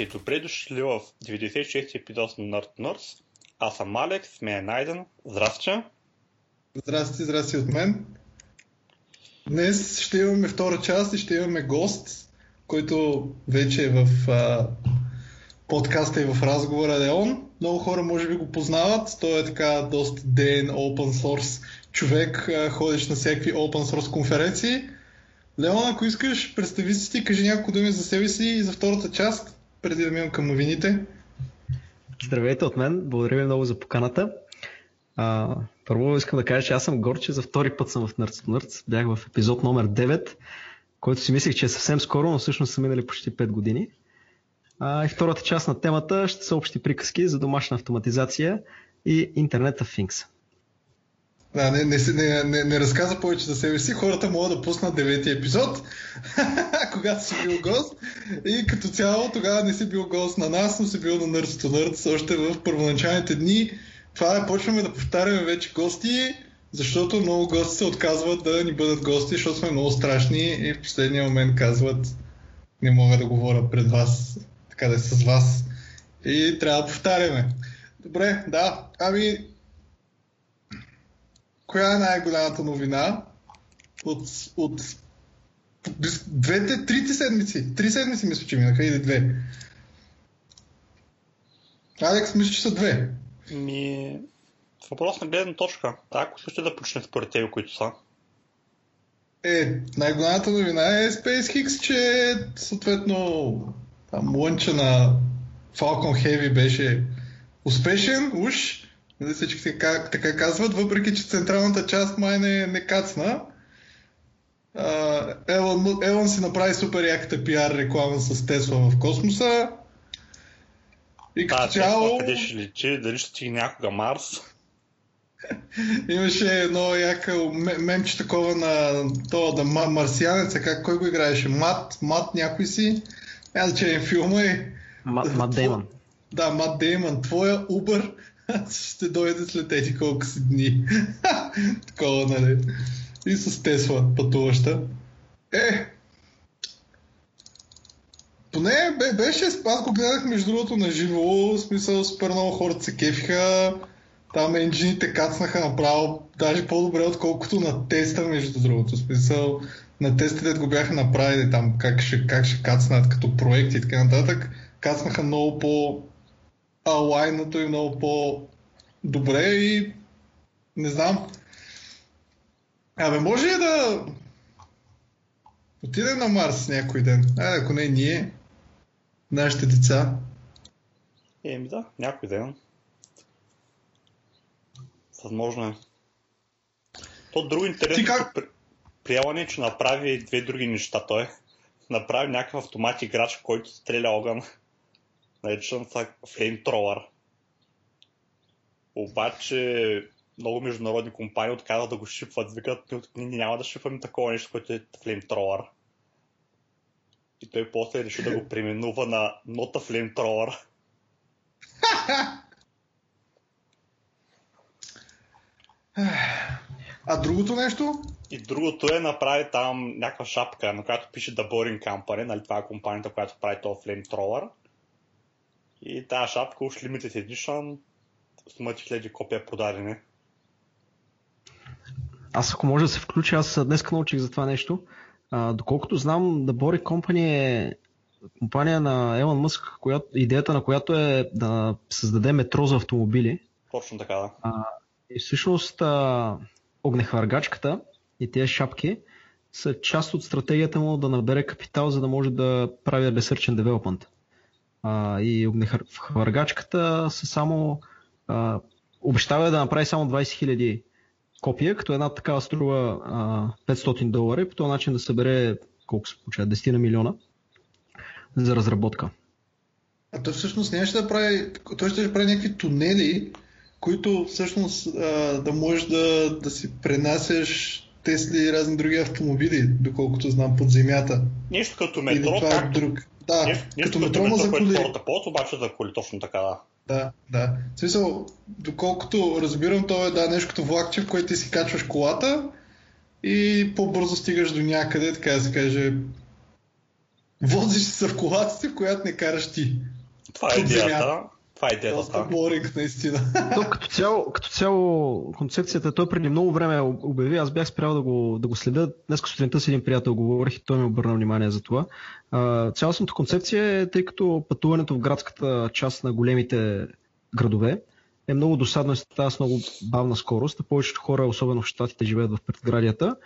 Здравейте и добре дошли в 96 епизод на Nerd Nerds. Аз съм Алекс, ме е найден. Здрасти. Здрасти, здрасти от мен. Днес ще имаме втора част и ще имаме гост, който вече е в а, подкаста и в разговора Леон. Много хора може би го познават. Той е така доста ден open source човек, а, ходиш на всякакви open source конференции. Леон, ако искаш, представи си ти, кажи няколко думи за себе си и за втората част, преди да минем към новините. Здравейте от мен, благодаря ви много за поканата. А, първо искам да кажа, че аз съм горче, за втори път съм в Nerds Nerds. Бях в епизод номер 9, който си мислех, че е съвсем скоро, но всъщност са минали почти 5 години. А, и втората част на темата ще са общи приказки за домашна автоматизация и Internet of Things. Да, не, не, не, не, не разказа повече за себе си. Хората могат да пуснат деветия епизод, когато си бил гост. И като цяло тогава не си бил гост на нас, но си бил на Nerds to Nerds още в първоначалните дни. Това е, почваме да повтаряме вече гости, защото много гости се отказват да ни бъдат гости, защото сме много страшни и в последния момент казват не мога да говоря пред вас, така да е с вас. И трябва да повтаряме. Добре, да. Ами, коя е най-голямата новина от, от двете, трите седмици? Три седмици мисля, че минаха или две. Алекс, мисля, че са две. Ми... Въпрос на гледна точка. Ако също да почне според тебе, които са. Е, най-голямата новина е SpaceX, че съответно там лънча на Falcon Heavy беше успешен, уж, нали всички така, така казват, въпреки че централната част май не, не кацна. Uh, Елон си направи супер яката пиар реклама с Тесла в космоса. И като да, цяло... къде ще лечи, дали ще стигне някога Марс? Имаше едно яка мемче такова на то да марсианеца, как кой го играеше? Мат, Мат някой си. Няма че е филма и... Мат Деймон. Да, Мат Деймон. Твоя Uber ще дойде след ети колко си дни. Такова, нали? И с Тесла пътуваща. Е, поне беше, аз го гледах между другото на живо, в смисъл супер много хората се кефиха, там енджините кацнаха направо, даже по-добре отколкото на теста между другото, в смисъл на тестите го бяха направили там как ще, как ще кацнат като проекти и така нататък, кацнаха много по алайнато и много по-добре и не знам. Абе, може ли да отидем на Марс някой ден? Айде, ако не ние, нашите деца. Еми да, някой ден. Възможно е. То друго интересно как... приемане, че направи две други неща той. Направи някакъв автомат играч, който стреля огън. Наречен са Flamethrower. Обаче много международни компании отказват да го шипват. Викат, ние няма да шипваме такова нещо, което е Flamethrower. И той после реши да го преименува на Нота Flamethrower. А другото нещо? И другото е направи там някаква шапка, на която пише The Boring Company, нали това е компанията, която прави този Flamethrower. И тази шапка уж Limited Edition с хиляди копия продадени. Аз ако може да се включа, аз днес научих за това нещо. А, доколкото знам, The Boring Company е компания на Елон Мъск, която, идеята на която е да създаде метро за автомобили. Точно така, да. А, и всъщност а, огнехвъргачката и тези шапки са част от стратегията му да набере капитал, за да може да прави research and development. А, и огнехвъргачката са само а, обещава да направи само 20 000 копия, като една такава струва а, 500 долара и по този начин да събере колко се получава, 10 на милиона за разработка. А той всъщност нямаше да прави, той ще прави някакви тунели, които всъщност а, да можеш да, да си пренасяш Тесли и разни други автомобили, доколкото знам, под земята. Нещо като метро, Или това е друг. Да, като, като метро, за коли. Хората ползват, обаче за коли точно така, да. Да, да. В смисъл, доколкото разбирам, то е да, нещо като влакче, в което ти си качваш колата и по-бързо стигаш до някъде, така да се каже, Возиш се в колата си, в която не караш ти. Това е идеята. Това е идеята. Доста боринг, наистина. То, като, цяло, като цяло концепцията, той преди много време обяви, аз бях спрял да го, да го следя. Днес сутринта с един приятел говорих и той ми обърна внимание за това. Цялостната концепция е, тъй като пътуването в градската част на големите градове е много досадно и става с много бавна скорост. А повечето хора, особено в щатите, живеят в предградията.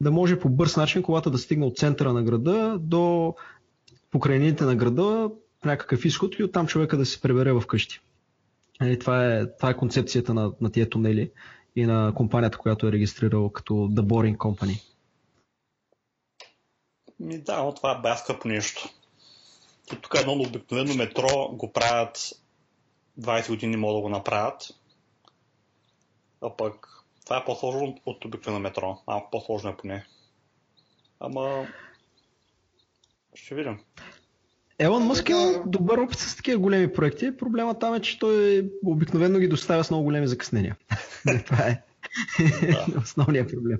Да може по бърз начин колата да стигне от центъра на града до покрайнините на града някакъв изход и оттам човека да се пребере в къщи. И нали, това, е, това е концепцията на, на тия тунели и на компанията, която е регистрирала като The Boring Company. Ми да, но това е бая скъпо нещо. И тук едно обикновено метро го правят 20 години могат да го направят. А пък това е по-сложно от обикновено метро. Малко по-сложно е поне. Ама ще видим. Елон Мъск има добър опит с такива големи проекти. Проблема там е, че той обикновено ги доставя с много големи закъснения. Това е основният проблем.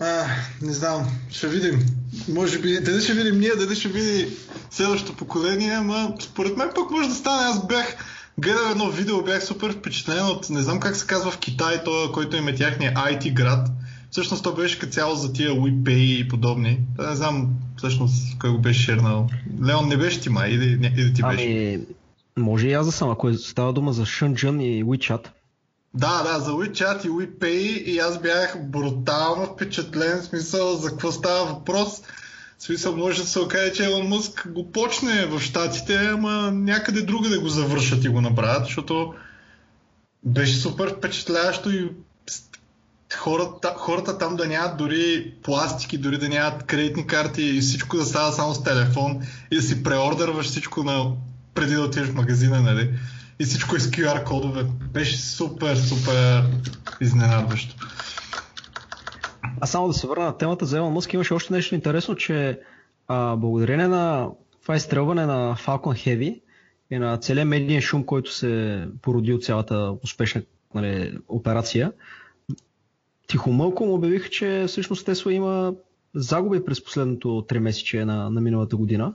А, не знам, ще видим. Може би, дали ще видим ние, дали ще види следващото поколение, ама според мен пък може да стане. Аз бях гледал едно видео, бях супер впечатлен от, не знам как се казва в Китай, той, който им е тяхния IT град. Всъщност то беше като цяло за тия WePay и подобни. Да, не знам всъщност кой го беше шернал. Леон не беше ти май или, или ти беше? Ами, може и аз да съм, ако става дума за Shenzhen и WeChat. Да, да, за WeChat и WePay и аз бях брутално впечатлен, в смисъл за какво става въпрос. В смисъл може да се окаже, че Елон Мъск го почне в Штатите, ама някъде друга да го завършат и го направят, защото беше супер впечатляващо и хората, хората там да нямат дори пластики, дори да нямат кредитни карти и всичко да става само с телефон и да си преордърваш всичко на, преди да отидеш в магазина, нали? И всичко е с QR кодове. Беше супер, супер изненадващо. А само да се върна на темата за Елон Мъск, имаше още нещо интересно, че а, благодарение на това изстрелване на Falcon Heavy и на целият медиен шум, който се породи от цялата успешна нали, операция, тихомълко му обявиха, че всъщност Тесла има загуби през последното 3 месече на, на миналата година.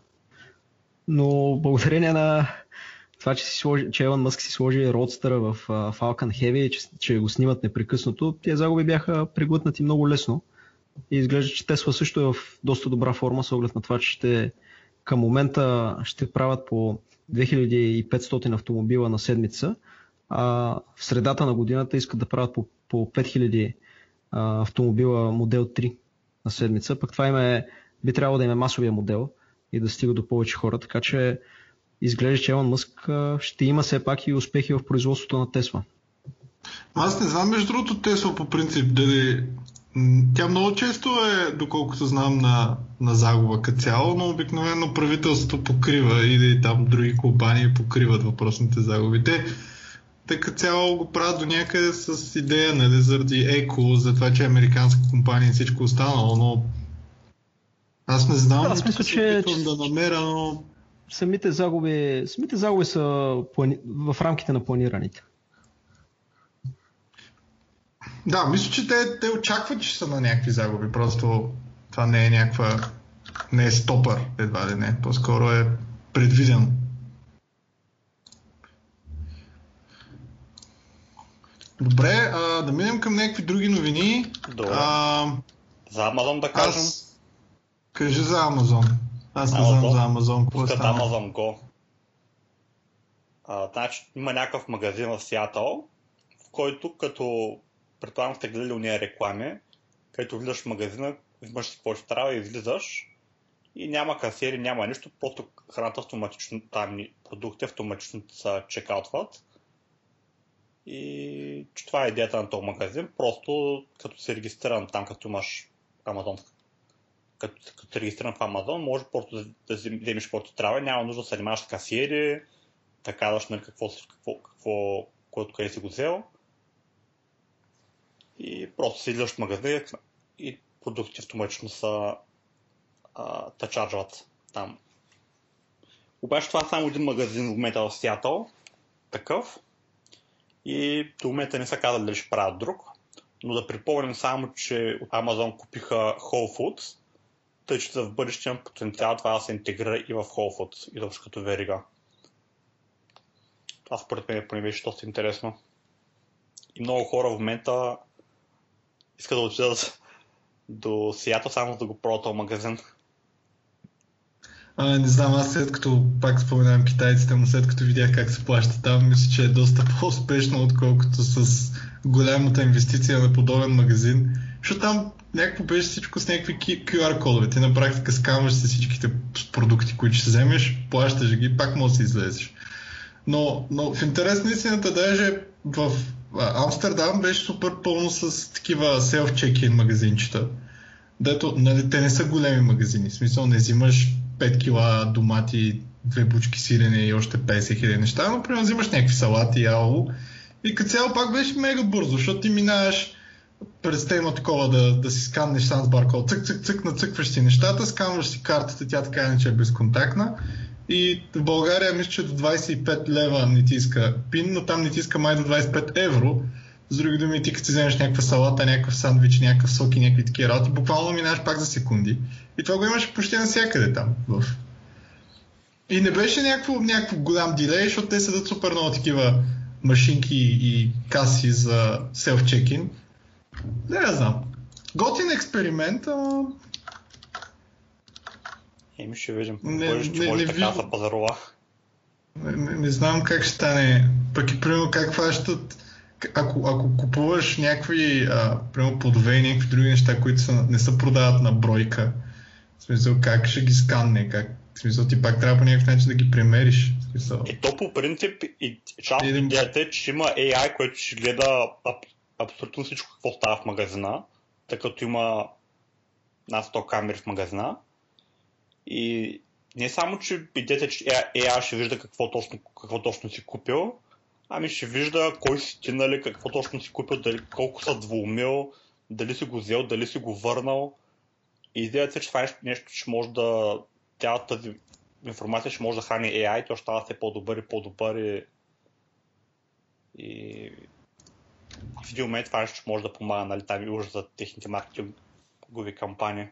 Но благодарение на това, че, си сложи, че Елон Мъск си сложи родстъра в uh, Falcon Heavy, че, че го снимат непрекъснато, тези загуби бяха преглътнати много лесно. И изглежда, че Тесла също е в доста добра форма, с оглед на това, че ще, към момента ще правят по 2500 автомобила на седмица, а в средата на годината искат да правят по, по 5000 автомобила модел 3 на седмица, пък това им е, би трябвало да им е масовия модел и да стига до повече хора, така че изглежда, че Елон Мъск ще има все пак и успехи в производството на Тесла. Аз не знам, между другото, Тесла по принцип дали... Тя много често е, доколкото знам, на, на загуба като цяло, но обикновено правителството покрива или там други компании покриват въпросните загуби. Те те като цяло го правят до някъде с идея, нали, заради еко, за това, че е американска компания и всичко останало, но аз не знам, да, аз мисля, че, че да намеря, но... Самите загуби, самите загуби са плани... в рамките на планираните. Да, мисля, че те, те очакват, че са на някакви загуби. Просто това не е някаква... Не е стопър, едва ли не. По-скоро е предвидено. Добре, а, да минем към някакви други новини. Добре. А, за Амазон да кажем. Аз... Кажи за Амазон. Аз не знам за Амазон. Какво става? Амазон Go. А, значи, има някакъв магазин в Сиатъл, в който като предполагам сте гледали уния реклами, където влизаш в магазина, взимаш си какво ще трябва и излизаш и няма касиери, няма нищо, просто храната автоматично, там продукти автоматично са чекаутват и че това е идеята на този магазин. Просто като се регистриран там, като имаш Amazon, като, като се регистриран в Amazon, може просто да, да вземеш каквото трябва. Няма нужда да се занимаваш с касиери, да казваш нали, какво, какво, какво, което къде си го взел. И просто си идваш в магазин и продуктите автоматично са те чарджват там. Обаче това е само един магазин в момента в Сиатъл, такъв. И до момента не са казали дали ще правят друг. Но да припомням само, че от Amazon купиха Whole Foods, тъй че в бъдеще потенциал това да се интегрира и в Whole Foods, и точно като верига. Това според мен поне беше доста интересно. И много хора в момента искат да отидат до Сиато само да го пробват магазин. А, не знам, аз след като пак споменавам китайците, но след като видях как се плаща там, мисля, че е доста по-успешно, отколкото с голямата инвестиция на подобен магазин. Защото там някакво беше всичко с някакви QR кодове. Ти на практика скамваш се всичките продукти, които ще вземеш, плащаш ги, пак може да излезеш. Но, но в интерес на истината, даже в Амстердам беше супер пълно с такива self-check-in магазинчета. Дето, нали, те не са големи магазини. В смисъл не взимаш 5 кила домати, две бучки сирене и още 50 хиляди неща, но примерно взимаш някакви салати, яло и като цяло пак беше мега бързо, защото ти минаваш през те такова да, да си сканнеш с баркод. Цък, цък, цък, нацъкваш си нещата, сканваш си картата, тя така иначе е безконтактна. И в България мисля, че до 25 лева не ти иска пин, но там не ти иска май до 25 евро. С други думи, ти като си вземеш някаква салата, някакъв сандвич, някакъв сок и някакви такива работи, буквално минаваш пак за секунди. И това го имаш почти навсякъде там. В... И не беше някакво, някакво голям дилей, защото те седат супер много такива машинки и каси за селф-чекин. Не, не знам. Готин експеримент, ама... Еми ще видим. Не, ще не, може не, така ви... пазарова. Не, не, не, знам как ще стане. Пък и примерно как хващат ако, ако купуваш някакви а, плодове и някакви други неща, които са, не се продават на бройка, в смисъл как ще ги сканне, как, в смисъл ти пак трябва по някакъв начин да ги премериш. Смисъл. И то по принцип, и част от идеята е, че има AI, който ще гледа аб, абсолютно всичко какво става в магазина, тъй като има над 100 камери в магазина. И не само, че идеята е, че AI ще вижда какво точно, какво точно си купил, Ами ще вижда кой си ти, нали, какво точно си купил, дали, колко са двумил, дали си го взел, дали си го върнал. И идеята е, че това е нещо ще може да... Цялата тази информация ще може да храни AI, то ще става все по-добър и по-добър и... и... в един момент това ще може да помага, нали, там и уж за техните маркетингови кампании.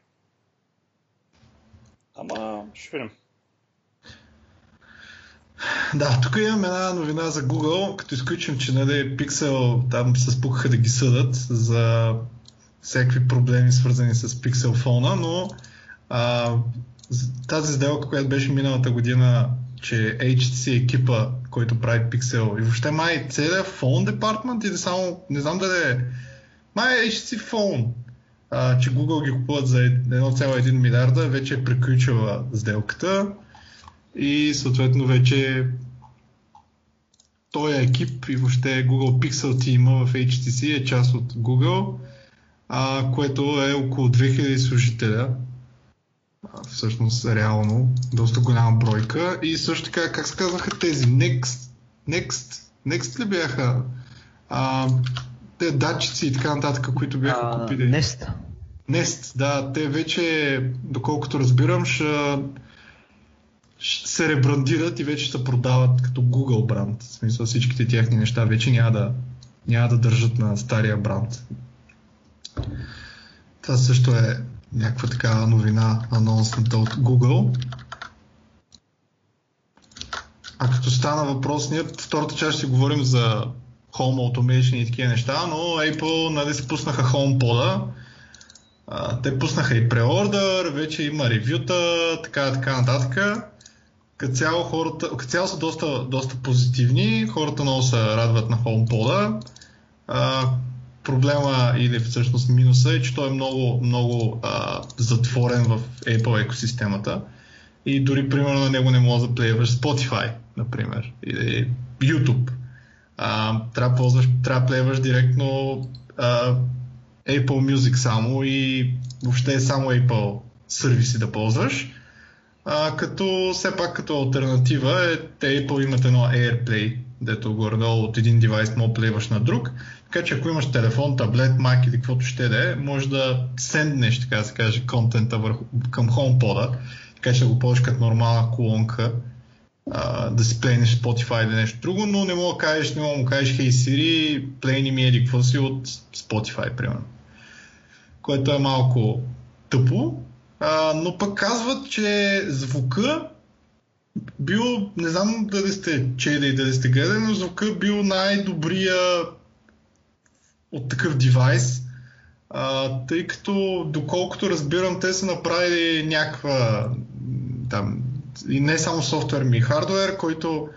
Ама ще видим. Да, тук имам една новина за Google, като изключим, че нали, Pixel там се спукаха да ги съдат за всякакви проблеми свързани с Pixel фона, но а, тази сделка, която беше миналата година, че HTC екипа, който прави Pixel и въобще май целият фон департмент или само, не знам дали е, май е HTC фон, че Google ги купуват за 1,1 милиарда, вече е приключила сделката и съответно вече този екип и въобще Google Pixel Team в HTC е част от Google, а, което е около 2000 служителя. А, всъщност реално доста голяма бройка. И също така, как се казаха тези? Next, Next, Next ли бяха? А, те датчици и така нататък, които бяха а, купили. Nest. Nest, да. Те вече, доколкото разбирам, ще се ребрандират и вече се продават като Google бранд. В смисъл всичките тяхни неща вече няма да, няма да държат на стария бранд. Това също е някаква такава новина, анонсната от Google. А като стана въпрос, ние втората част ще говорим за Home Automation и такива неща, но Apple нали, се пуснаха HomePod-а. те пуснаха и преордър, вече има ревюта, така, така нататък. Като цяло, хората, като цяло са доста, доста позитивни, хората много се радват на HomePod-а. А, проблема или всъщност минуса е, че той е много, много а, затворен в Apple екосистемата и дори примерно на него не може да плееваш Spotify, например, или YouTube. А, трябва да ползваш, трябва да плееваш директно а, Apple Music само и въобще само Apple сервиси да ползваш. А, като все пак като альтернатива е, те Apple имат едно AirPlay, дето горе от един девайс мога плейваш на друг. Така че ако имаш телефон, таблет, Mac или каквото ще да е, може да сенднеш, така да се каже, контента върху, към HomePod, така че да го ползваш като нормална колонка а, да си плейнеш Spotify или нещо друго, но не мога да кажеш, не мога да му кажеш Hey Siri, плейни ми еди какво си от Spotify, примерно. Което е малко тъпо, а, но пък казват, че звука бил, не знам дали сте чели и дали сте гледали, но звука бил най-добрия от такъв девайс, а, тъй като, доколкото разбирам, те са направили някаква там, и не само софтуер, ми и хардуер, който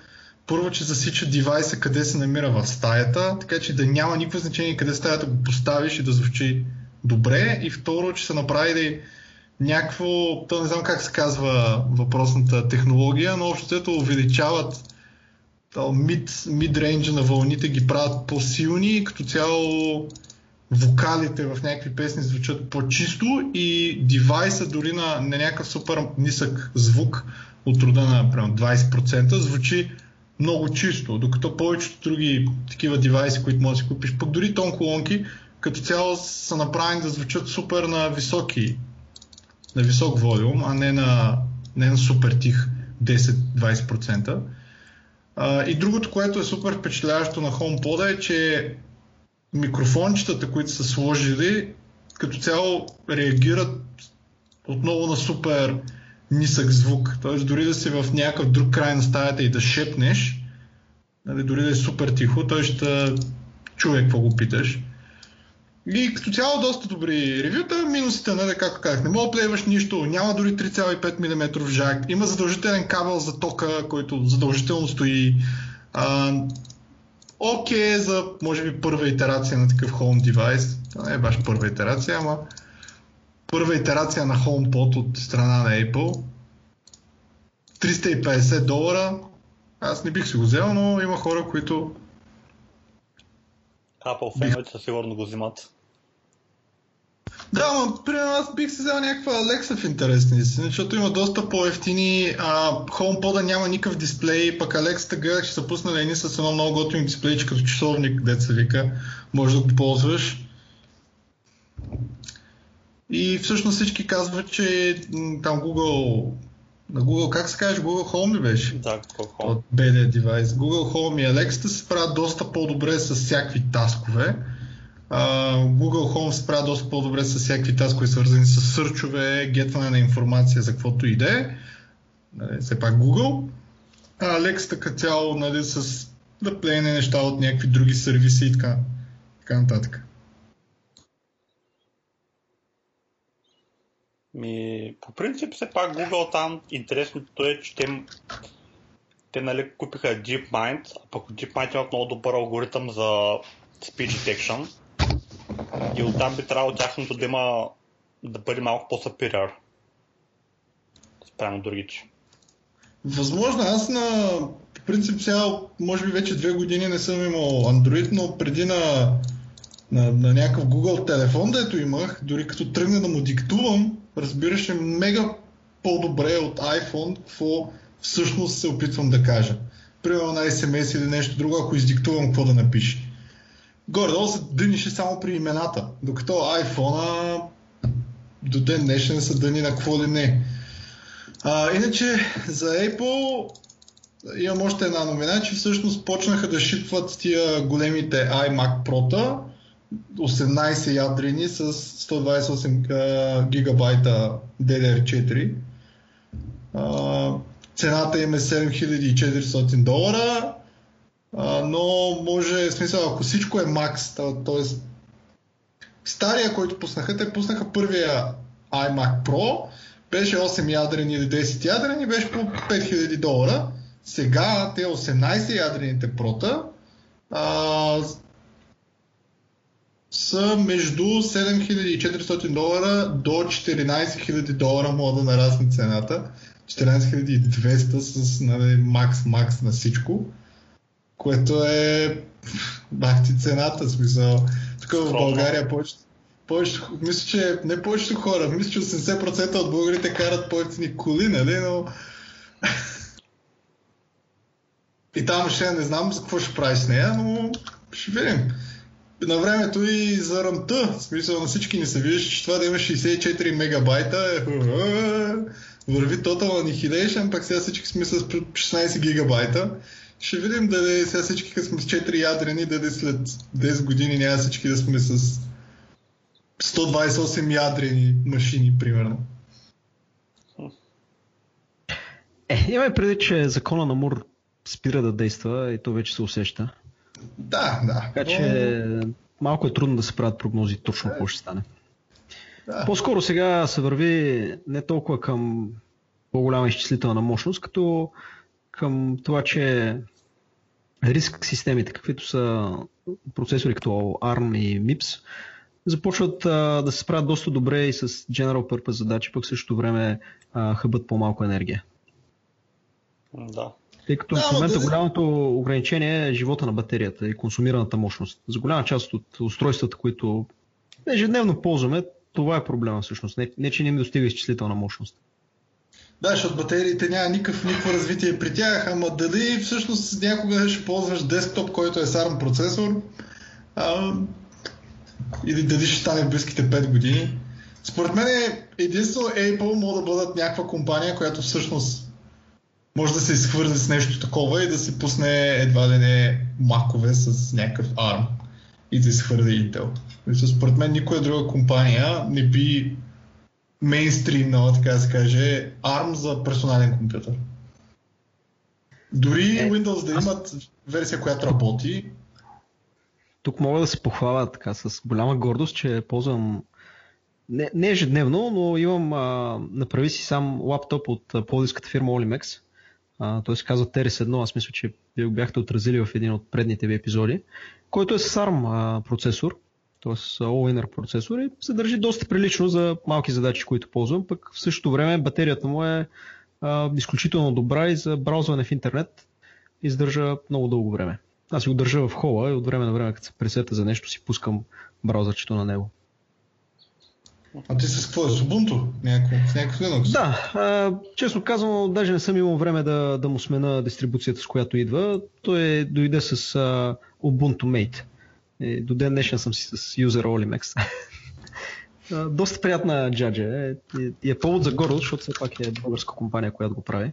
първо, че засича девайса къде се намира в стаята, така че да няма никакво значение къде стаята го поставиш и да звучи добре. И второ, че са направили някакво, то не знам как се казва въпросната технология, но общото увеличават мид, mid на вълните ги правят по-силни, като цяло вокалите в някакви песни звучат по-чисто и девайса дори на, на някакъв супер нисък звук от рода на примерно, 20% звучи много чисто, докато повечето други такива девайси, които можеш да си купиш, пък дори тон колонки, като цяло са направени да звучат супер на високи на висок волюм, а не на, не на супер тих 10-20%. А, и другото, което е супер впечатляващо на HomePod е, че микрофончетата, които са сложили, като цяло реагират отново на супер нисък звук. Тоест дори да си в някакъв друг край на стаята и да шепнеш, нали, дори да е супер тихо, той ще чуе какво го питаш. И като цяло доста добри ревюта. Минусите, нали, както казах, не мога да плейваш нищо, няма дори 3,5 мм жак, има задължителен кабел за тока, който задължително стои. А, окей okay, за, може би, първа итерация на такъв home девайс. Това не е баш първа итерация, ама първа итерация на HomePod от страна на Apple. 350 долара. Аз не бих си го взел, но има хора, които Apple феновете със сигурно го взимат. Да, но примерно аз бих си взел някаква Alexa в интересни защото има доста по-ефтини. А, HomePod няма никакъв дисплей, пък Alexa гледах, че са пуснали едни с едно много готино дисплей, като часовник, деца вика, може да го ползваш. И всъщност всички казват, че там Google на Google, как се казваш, Google Home ли беше? Да, Google Home. От BD девайс. Google Home и Alexa се правят доста по-добре с всякакви таскове. Google Home прави доста по-добре с всякакви таскове, свързани с сърчове, гетване на информация за каквото и да е. Нали, все пак Google. А Alexa така цяло нали, с да плейне неща от някакви други сервиси и така, така нататък. Ми, по принцип, все пак Google там интересното е, че те, те нали, купиха DeepMind, а пък DeepMind имат много добър алгоритъм за speech detection и оттам би трябвало тяхното да има да бъде малко по-superior спрямо другите. Възможно, аз на принцип сега, може би вече две години не съм имал Android, но преди на, на, на някакъв Google телефон, дето имах, дори като тръгна да му диктувам, разбираше мега по-добре от iPhone, какво всъщност се опитвам да кажа. Примерно на SMS или нещо друго, ако издиктувам какво да напише. Горе-долу се дънише само при имената, докато iPhone до ден днешен са дъни на какво ли не. А, иначе за Apple имам още една новина, че всъщност почнаха да шипват тия големите iMac Pro 18 ядрени с 128 гигабайта DDR4. цената им е 7400 долара, но може, смисъл, ако всичко е макс, т.е. стария, който пуснаха, те пуснаха първия iMac Pro, беше 8 ядрени или 10 ядрени, беше по 5000 долара. Сега те 18 ядрените прота са между 7400 долара до 14 000 долара мога да нарасне цената. 14200 с нали, макс, макс на всичко, което е бахти цената, смисъл. Тук в България повечето, повечето, мисля, че не повечето хора, мисля, че 80% от българите карат по-ефтини коли, нали, но и там ще не знам за какво ще правиш с нея, но ще видим на времето и за ръмта, в смисъл на всички ни се виждаш, че това да има 64 мегабайта е върви Total Annihilation, пак сега всички сме с 16 гигабайта. Ще видим дали сега всички като сме с 4 ядрени, дали след 10 години няма всички да сме с 128 ядрени машини, примерно. Е, имаме преди, че закона на Мур спира да действа и то вече се усеща. Да, да. Така че малко е трудно да се правят прогнози точно какво ще стане. Да. По-скоро сега се върви не толкова към по-голяма изчислителна мощност, като към това, че риск системите, каквито са процесори като ARM и MIPS, започват а, да се справят доста добре и с General Purpose задачи, пък същото време а, хъбат по-малко енергия. Да. Тъй като да, в момента да... голямото ограничение е живота на батерията и консумираната мощност. За голяма част от устройствата, които ежедневно ползваме, това е проблема всъщност. Не, не че не ми достига изчислителна мощност. Да, защото батериите няма никакъв, никакво развитие при тях, ама дали всъщност някога ще ползваш десктоп, който е ARM процесор, а, или дали ще стане в близките 5 години. Според мен е единствено Apple могат да бъдат някаква компания, която всъщност може да се изхвърли с нещо такова и да се пусне едва ли не макове с някакъв ARM и да изхвърли Intel. Според мен никоя друга компания не би мейнстримнала, така да се каже, ARM за персонален компютър. Дори е, Windows да имат версия, която работи. Тук мога да се похваля така с голяма гордост, че ползвам не, не ежедневно, но имам а, направи си сам лаптоп от полиската фирма Olimex. А, той се казва Teres 1, аз мисля, че ви го бяхте отразили в един от предните ви епизоди, който е с ARM а, процесор, т.е. All-Inner процесор и се държи доста прилично за малки задачи, които ползвам, пък в същото време батерията му е а, изключително добра и за браузване в интернет издържа много дълго време. Аз си го държа в хола и от време на време, като се пресета за нещо, си пускам браузърчето на него. А ти с какво? С Ubuntu? Някакво, с някакъв Linux? Да, а, честно казвам, даже не съм имал време да, да му смена дистрибуцията, с която идва. Той е, дойде с а, Ubuntu Mate. И до ден днешен съм си с User Olimex. Доста приятна джаджа е. И е повод за гордост, защото все пак е българска компания, която го прави.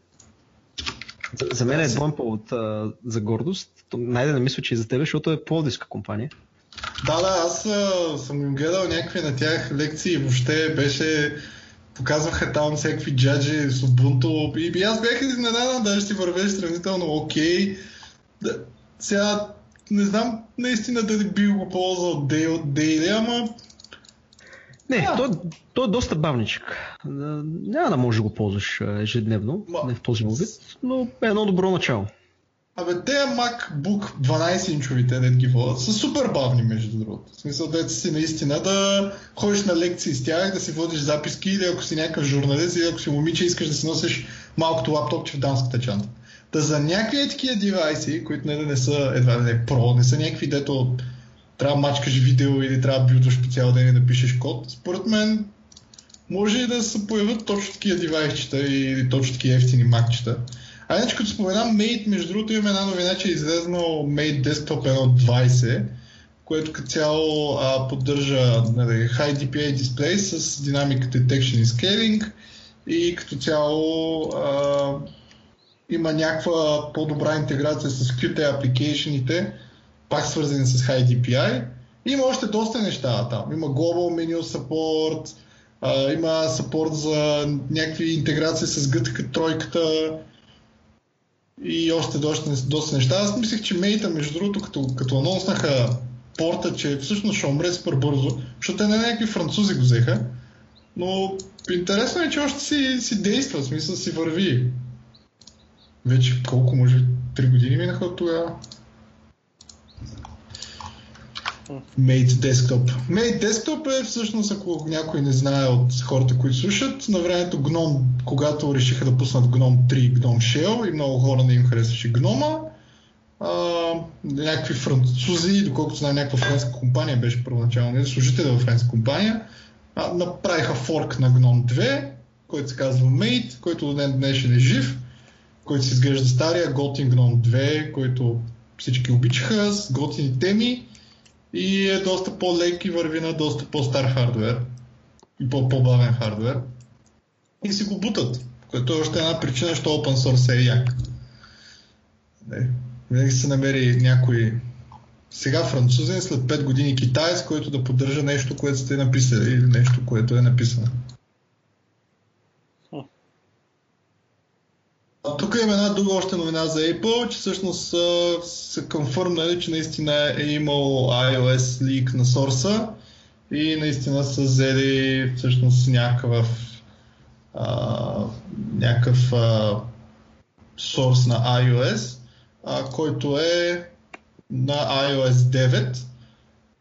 За, за мен е двоен повод а, за гордост. Найде да мисля, че и за теб, защото е плодиска компания. Да, да, аз а, съм им гледал някакви на тях лекции и въобще беше показваха там всякакви джаджи с Ubuntu и, и аз бях изненадан, даже си вървеш сравнително окей. Да, сега не знам наистина дали би го ползвал дейли, ама не, а. то, то е доста бавничък. Няма да можеш да го ползваш ежедневно, Ма... не в този му вид, но е едно добро начало. Абе, те MacBook 12-инчовите, дет ги водят, са супер бавни, между другото. В смисъл, дете си наистина да ходиш на лекции с тях, да си водиш записки или ако си някакъв журналист или ако си момиче искаш да си носиш малкото лаптопче в дамската чанта. Та за някакви такива девайси, които не, не са едва не про, не са някакви, дето трябва да мачкаш видео или трябва да бютваш по цял ден и да пишеш код, според мен може и да се появят точно такива девайсчета или точно такива ефтини макчета. А иначе като споменам Mate, между другото имаме една новина, че е излезнал Mate Desktop 1.20, което като цяло а, поддържа нали, High DPI дисплей с Dynamic Detection и Scaling и като цяло а, има някаква по-добра интеграция с Qt application пак свързани с High DPI. Има още доста неща там. Има Global Menu Support, а, има support за някакви интеграции с гътка тройката и още доста, доста неща. Аз мислех, че мейта, между другото, като, като анонснаха порта, че всъщност ще умре супер бързо, защото те не някакви французи го взеха. Но интересно е, че още си, си действа, в смисъл си върви. Вече колко, може би, 3 години минаха от тогава. Mate Desktop. Mate Desktop е всъщност, ако някой не знае от хората, които слушат, на времето Gnome, когато решиха да пуснат Gnome 3, Gnome Shell и много хора не им харесваше а, някакви французи, доколкото знам някаква френска компания беше първоначално, служители в френска компания, а, направиха форк на Gnome 2, който се казва Mate, който до ден днешен е жив, който се изглежда стария, Готин Gnome 2, който всички обичаха, с готини теми и е доста по-лек и върви на доста по-стар хардвер и по-бавен хардвер. И си го бутат. Което е още една причина, защо open source е як. Винаги се намери някой сега французин, след 5 години китаец, който да поддържа нещо, което сте написали или нещо, което е написано. Тук има една друга още новина за Apple, че всъщност са, са че наистина е имал iOS leak на сорса и наистина са взели всъщност някакъв а, някакъв а, сорс на iOS, а, който е на iOS 9,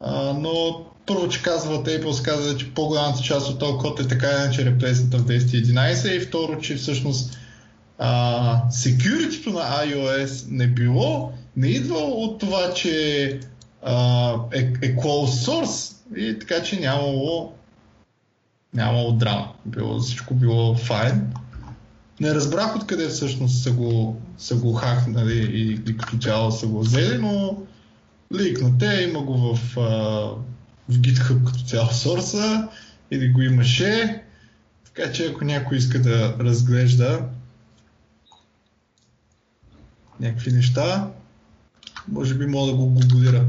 а, но първо, че казват, Apple казва, че по-голямата част от този код е така иначе реплейсната в 10.11 и второ, че всъщност а, security на iOS не било, не идва от това, че а, е, е closed source и така, че нямало нямало драма. Било, всичко било файн. Не разбрах откъде всъщност са го, са го хахнали и, и като цяло са го взели, но ликнате, има го в, а, в GitHub като цяло сорса или го имаше. Така че ако някой иска да разглежда някакви неща, може би мога да го гуглира.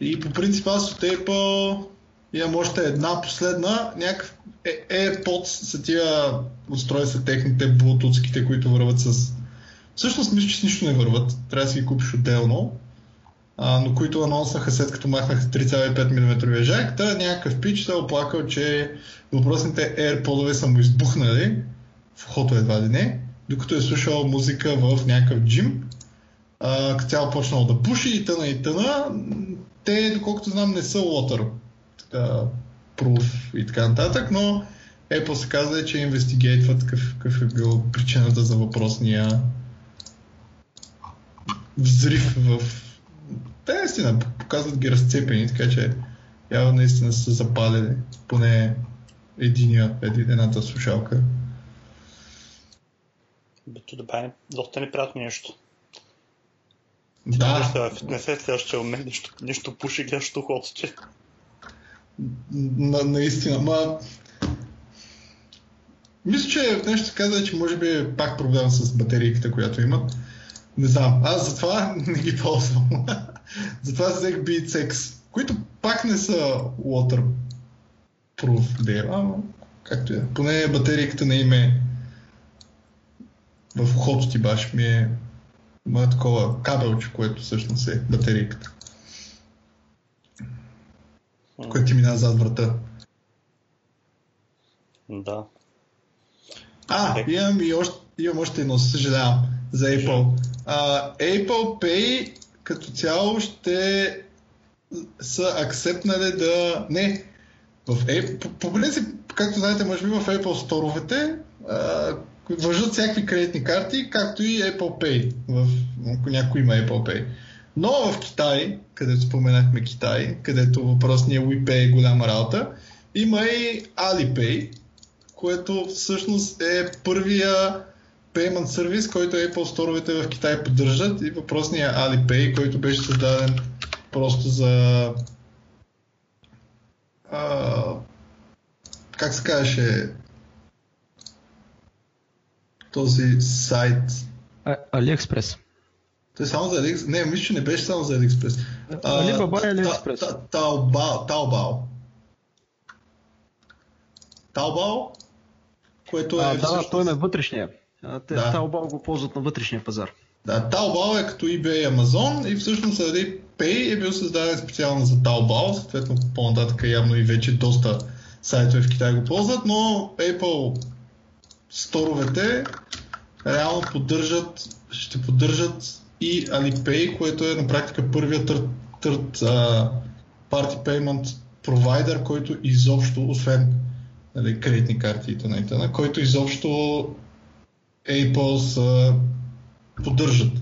И по принцип аз от Apple имам още една последна, някакъв е, AirPods са тия устройства, техните блутутските, които върват с... Всъщност мисля, че с нищо не върват, трябва да си ги купиш отделно, а, но които анонснаха след като махнаха 3,5 мм жак, та някакъв пич се е оплакал, че въпросните AirPods са му избухнали, в хото едва ли не, докато е слушал музика в някакъв джим, а, цяло почнал да пуши и тъна и тъна. Те, доколкото знам, не са water proof и така нататък, но Apple се казва, че инвестигейтват какъв е бил причината за въпросния взрив в... Те наистина показват ги разцепени, така че явно наистина са запалени поне единия, едината слушалка. Бето да прави доста неприятно нещо. Да. да. В фитнеса следващия момент нещо, нещо пуши, гледаш че. На, наистина, ма... Мисля, че нещо се каза, че може би е пак проблем с батерийката, която имат. Не знам. Аз затова не ги ползвам. затова взех Beats X, които пак не са waterproof, де, а, както е. Поне батерийката на име в ухото ти баш ми е има такова кабелче, което всъщност е батерийката. Което ти минава зад врата. Да. А, имам, и още, имам още едно, съжалявам, за Apple. А, Apple Pay като цяло ще са акцептнали да... Не, в Apple, по, по принцип, както знаете, може би в Apple сторовете въжат всякакви кредитни карти, както и Apple Pay, в, ако някой има Apple Pay. Но в Китай, където споменахме Китай, където въпросният WePay е голяма работа, има и Alipay, което всъщност е първия payment сервис, който Apple сторовете в Китай поддържат и въпросният Alipay, който беше създаден просто за а, как се казваше този сайт? Алиекспрес. Той само за Алиекспрес? Не, мисля, че не беше само за Алиекспрес. Alibaba и Алиекспрес. Таобао. Таобао. Таобао, което е... А, да, всъщност... той е вътрешния. Те да. Taobao го ползват на вътрешния пазар. Да, Taobao е като eBay и Amazon и всъщност Pay е бил създаден специално за Taobao, съответно по-нататък явно и вече доста сайтове в Китай го ползват, но PayPal сторовете реално поддържат, ще поддържат и Alipay, което е на практика първият third, third uh, party payment провайдер, който изобщо, освен нали, кредитни карти и т.н., който изобщо Apple са поддържат.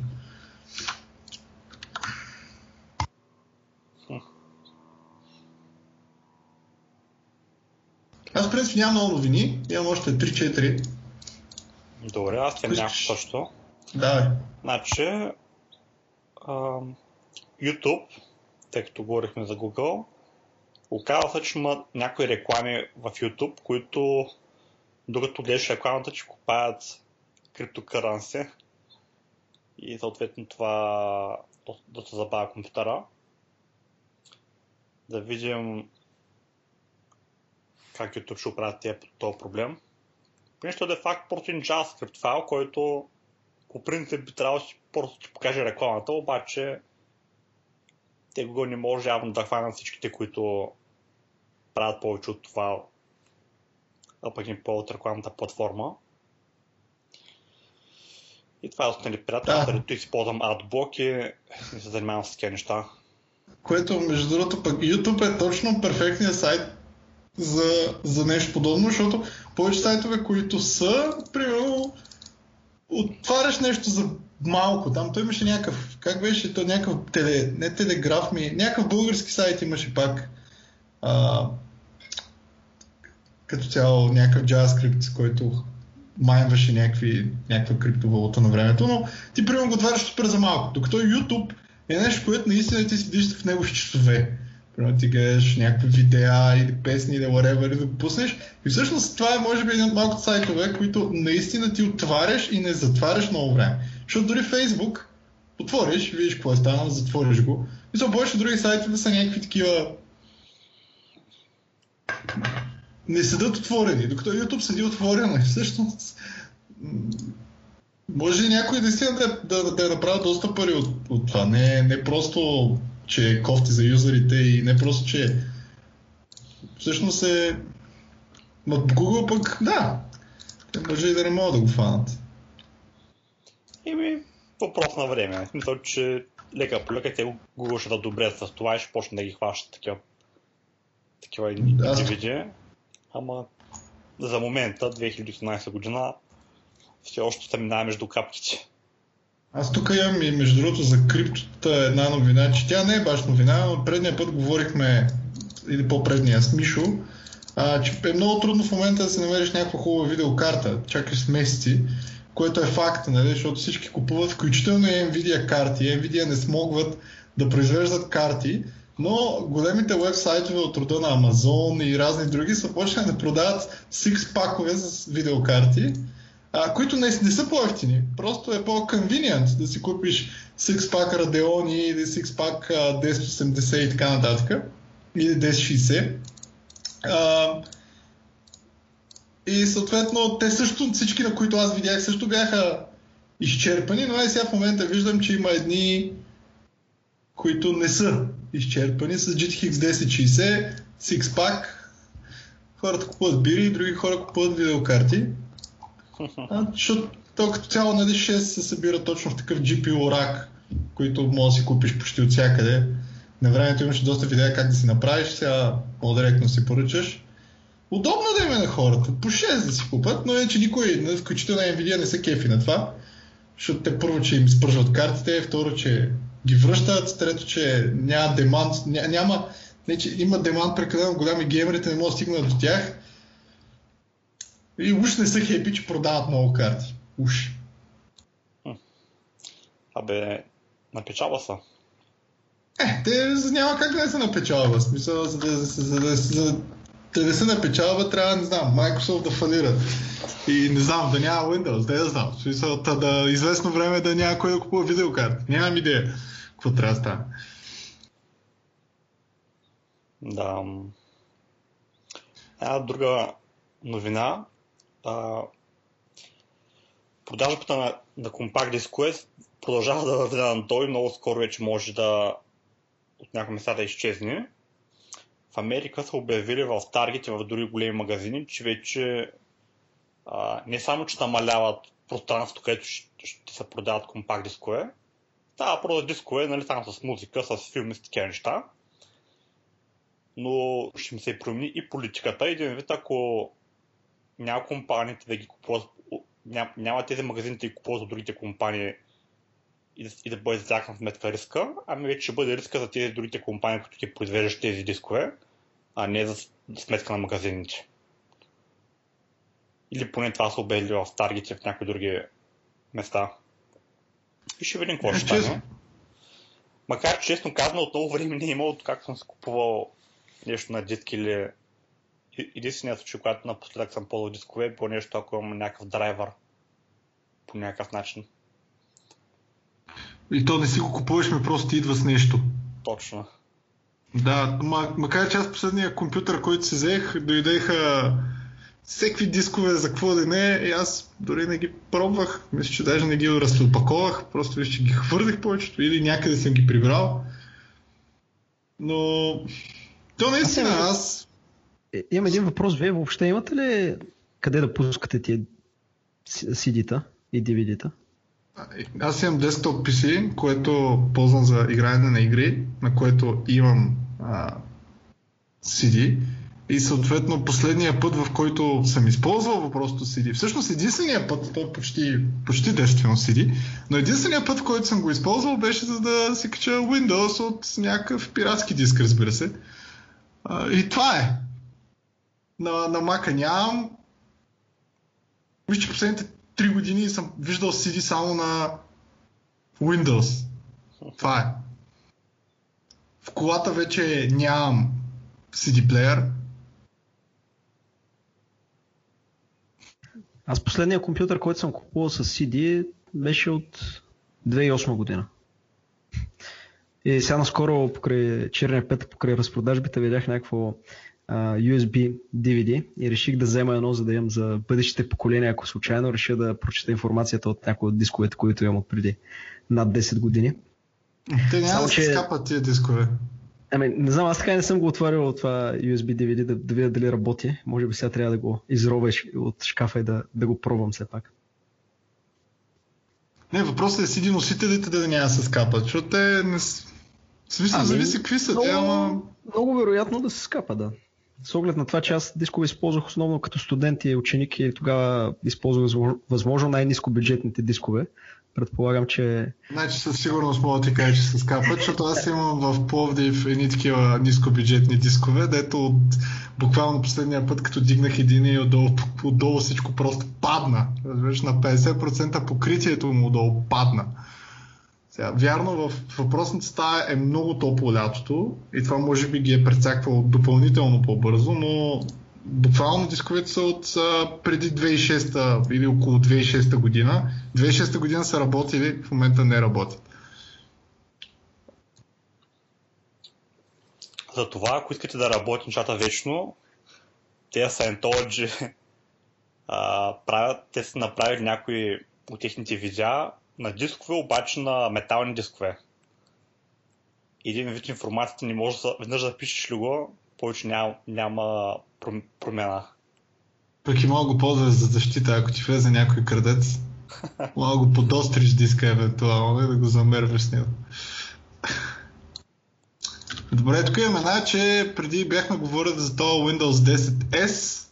Аз в принцип нямам много новини, имам още 3-4. Добре, аз имам някакво също. Да. Значи, а, YouTube, тъй като говорихме за Google, оказва се, че има някои реклами в YouTube, които докато гледаш рекламата, че купаят криптокаранси и съответно това доста забавя компютъра. Да видим как YouTube ще оправят този проблем. Нещо е факт просто един JavaScript файл, който по принцип би трябвало просто ти покаже рекламата, обаче те го не може явно да хванат всичките, които правят повече от това, а пък им по от рекламната платформа. И това е доста неприятно, да. където използвам AdBlock и не се занимавам с такива неща. Което, между другото, пък YouTube е точно перфектният сайт за, за нещо подобно, защото повече сайтове, които са, примерно, отваряш нещо за малко. Там той имаше някакъв, как беше, то някакъв теле, не телеграф ми, някакъв български сайт имаше пак. А, като цяло някакъв JavaScript, който майнваше някакви, някаква криптовалута на времето, но ти примерно го отваряш супер за малко. Докато YouTube е нещо, което наистина ти седиш в него с часове. Примерно ти гледаш някакви видеа или песни или whatever и да пуснеш. И всъщност това е може би един от малкото сайтове, които наистина ти отваряш и не затваряш много време. Защото дори Facebook отвориш, видиш какво е станало, затвориш го. И са повече други сайтове са някакви такива не седат отворени, докато YouTube седи отворено и всъщност може някой да, да, да е направил доста пари от, от това. Не, не просто, че е кофти за юзерите и не просто, че всъщност е... Ма Google пък, да, те може и да не могат да го фанат. Еми, въпрос на време. Мисля, че лека по лека те Google ще да добре с това и ще почне да ги хващат такива такива индивиди. Ама за момента, 2018 година, все още се минава между капките. Аз тук имам и между другото за криптота една новина, че тя не е баш новина, но предния път говорихме, или по-предния с Мишо, а, че е много трудно в момента да се намериш някаква хубава видеокарта, чакаш с месеци, което е факт, нали, защото всички купуват, включително и Nvidia карти. Nvidia не смогват да произвеждат карти, но големите веб-сайтове от рода на Amazon и разни други са почнали да продават six пакове с видеокарти, а, които не, не са по-ефтини. Просто е по-convenient да си купиш 6 пак Radeon или 6 пак 1080 и така нататък. Или 1060. А, и съответно те също, всички на които аз видях, също бяха изчерпани, но ай сега в момента виждам, че има едни, които не са изчерпани с GTX 1060, Sixpack. Хората купуват бири, други хора купуват видеокарти. Защото то като цяло нали, 6 се събира точно в такъв GPU рак, който може да си купиш почти от всякъде. На времето имаше доста видеа как да си направиш, сега по-директно си поръчаш. Удобно да има на хората, по 6 да си купат, но е, че никой, нали, включително Nvidia не са кефи на това, защото те първо, че им спържват картите, второ, че ги връщат, трето, че няма демант, ня, няма, не, че има демант прекалено голям и геймерите не могат да стигнат до тях. И уж не са хепи, че продават много карти. Уж. Абе, напечава са. Е, те няма как да не са напечалва. Смисъл, за да, за, за, за, да не се напечалва, трябва, не знам, Microsoft да фалират. И не знам, да няма Windows, да я знам. Смисъл, да известно време да няма кой да купува видеокарта. Нямам идея какво трябва да стане. Да. Една друга новина. А, продажбата на, на компакт дискове продължава да върви на той. Много скоро вече може да от някои места да изчезне. В Америка са обявили в Target и в други големи магазини, че вече а, не само, че намаляват пространството, където ще, ще се продават компакт дискове, става просто дискове, нали, само с музика, с филми, с такива неща. Но ще ми се промени и политиката. Един вид, ако няма компаниите да ги купуват, няма, няма тези магазините да ги купуват от другите компании и да, и да бъде за тяхна сметка риска, ами вече ще бъде риска за тези другите компании, които ги произвеждат тези дискове, а не за сметка на магазините. Или поне това са обявили в Target в някои други места. И ще видим какво ще стане. Макар честно казано, от много време не е имало, как съм си купувал нещо на дитки или единственият случай, когато напоследък съм ползвал дискове, по нещо, ако имам някакъв драйвер по някакъв начин. И то не си го купуваш, ми просто ти идва с нещо. Точно. Да, макар че аз последния компютър, който си взех, дойдеха всеки дискове за какво да не и аз дори не ги пробвах. Мисля, че даже не ги разопаковах, просто виж, че ги хвърлих повечето или някъде съм ги прибрал. Но то наистина аз... Е, имам един въпрос. Вие въобще имате ли къде да пускате тия CD-та и DVD-та? Аз имам десктоп PC, което ползвам за игране на игри, на което имам а, CD. И съответно последния път, в който съм използвал въпросто CD, всъщност единствения път, то е почти, почти действено CD, но единствения път, в който съм го използвал беше за да си кача Windows от някакъв пиратски диск, разбира се. А, и това е. На, на Mac нямам. Виж, че последните 3 години съм виждал CD само на Windows. Това е. В колата вече нямам CD плеер. Аз последния компютър, който съм купувал с CD, беше от 2008 година. И сега наскоро покрай черния пет, покрай разпродажбите, видях някакво USB DVD и реших да взема едно, за да имам за бъдещите поколения, ако случайно реша да прочета информацията от някои от дисковете, които имам от преди над 10 години. Те няма Само, да че... скапат тия дискове. Ами, не знам, аз така не съм го отворил това USB DVD да, да видя дали работи. Може би сега трябва да го изробя от шкафа и да, да го пробвам все пак. Не, въпросът е си носителите да няма се скапат, защото те не... Смисъл, ами, зависи какви са много, те, ама... Много вероятно да се скапа, да. С оглед на това, че аз дискове използвах основно като студент и ученик и тогава използвах възможно най-низко бюджетните дискове. Предполагам, че... Значи със сигурност мога да ти кажа, че се скапат, защото аз имам в Пловдив едни такива нискобюджетни дискове, дето от буквално последния път, като дигнах един и отдолу, отдолу всичко просто падна. Разбираш, на 50% покритието му отдолу падна. Сега, вярно, в въпросната стая е много топло лятото и това може би ги е прецаквало допълнително по-бързо, но буквално дисковете са от а, преди 2006 или около 2006 година. 2006 година са работили, в момента не работят. Затова, ако искате да работи нещата вечно, те Scientology правят, те са направили някои от техните видеа на дискове, обаче на метални дискове. Един вид информацията не може да веднъж да пишеш ли го, повече няма, няма промяна. Пък и мога го ползваш за защита, ако ти влезе някой крадец. Мога го подостриш диска евентуално и да го замерваш с него. Добре, тук имаме една, че преди бяхме говорили за това Windows 10S,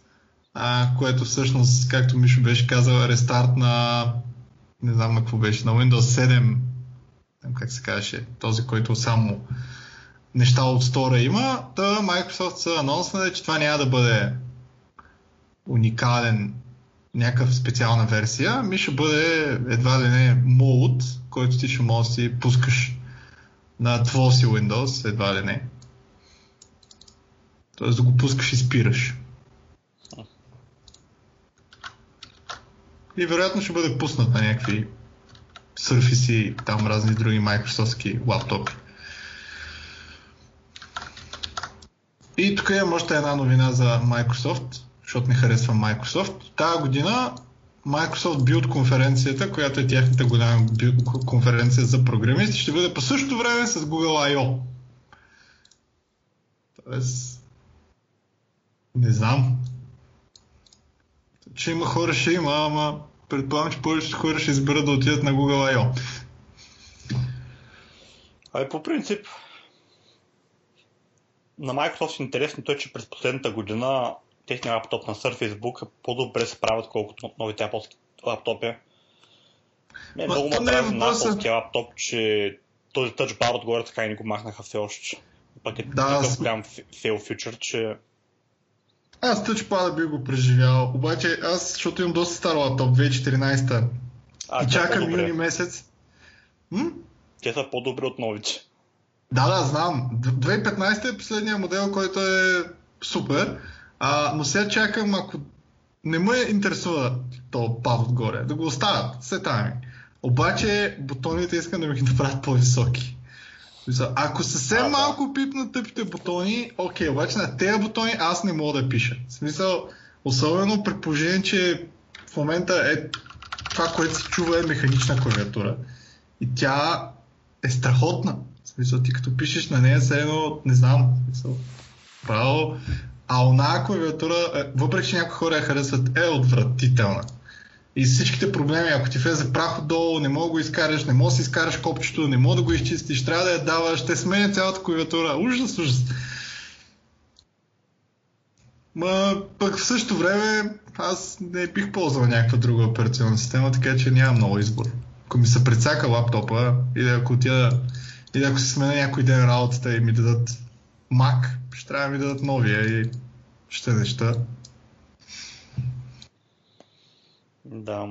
а, което всъщност, както Мишо беше казал, е рестарт на не знам на какво беше, на Windows 7, как се казваше, този, който само неща от стора има, да Microsoft са анонснали, че това няма да бъде уникален някакъв специална версия, ми ще бъде едва ли не мод, който ти ще можеш да си пускаш на твоя си Windows, едва ли не. Тоест да го пускаш и спираш. И вероятно ще бъде пуснат на някакви Surface и там разни други Microsoftски лаптопи. И тук имам още една новина за Microsoft, защото не харесвам Microsoft. Тая година Microsoft Build конференцията, която е тяхната голяма конференция за програмисти, ще бъде по същото време с Google I.O. Тоест, не знам. Че има хора, ще има, ама предполагам, че повечето хора ще изберат да отидат на Google I.O. Ай, по принцип, на Microsoft е интересно той, че през последната година техният лаптоп на Surface Book е по-добре се правят, колкото новите Apple лаптопи. Не, много ме прави на Apple лаптоп, че този тъчбар отгоре така и не го махнаха все още. Пък е да, такъв голям фейл фьючер, че аз тъчпада би го преживял, обаче аз, защото имам доста стар лаптоп, 2014 а, и чакам юни месец. М? Те са по-добри от новите. Да, да, знам. 2015 е последния модел, който е супер. А, но сега чакам, ако не ме интересува то пад отгоре, да го оставят, се тайми. Обаче бутоните искам да ми ги направят по-високи. Ако съвсем а, малко пипнат тъпите бутони, окей, обаче на тези бутони аз не мога да пиша. В смисъл, особено при положение, че в момента е това, което се чува е механична клавиатура. И тя е страхотна. В смисъл, ти като пишеш на нея, се едно, не знам, в смисъл, право. А она клавиатура, е, въпреки че някои хора я харесват, е отвратителна. И всичките проблеми, ако ти влезе прах отдолу, не мога да го изкараш, не мога да си изкараш копчето, не мога да го изчистиш, трябва да я даваш, ще сменя цялата клавиатура. Ужас, ужас. Ма пък в същото време аз не бих ползвал някаква друга операционна система, така че нямам много избор. Ако ми се прецака лаптопа или ако тя или ако се сменя някой ден работата и ми дадат Mac, ще трябва да ми дадат новия и ще неща. Да.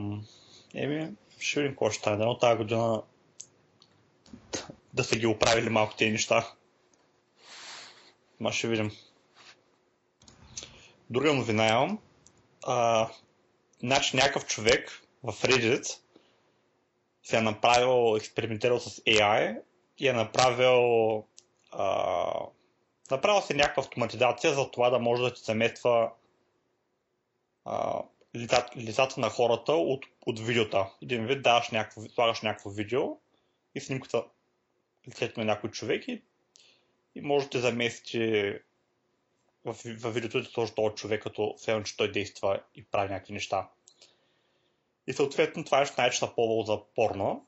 Еми, ще видим какво ще стане. Но тази година да са ги оправили малко тези неща. Ма ще видим. Друга новина имам. А, значи някакъв човек в Reddit се е направил, експериментирал с AI и е направил а, направил се някаква автоматизация за това да може да ти замества а, лицата, лицата на хората от, от видеота. Един вид даваш някакво, слагаш някакво видео и снимката лицето на някой човек и, и може да те замести в, в видеото да сложи този човек, като все че той действа и прави някакви неща. И съответно това нещо най на повод за порно.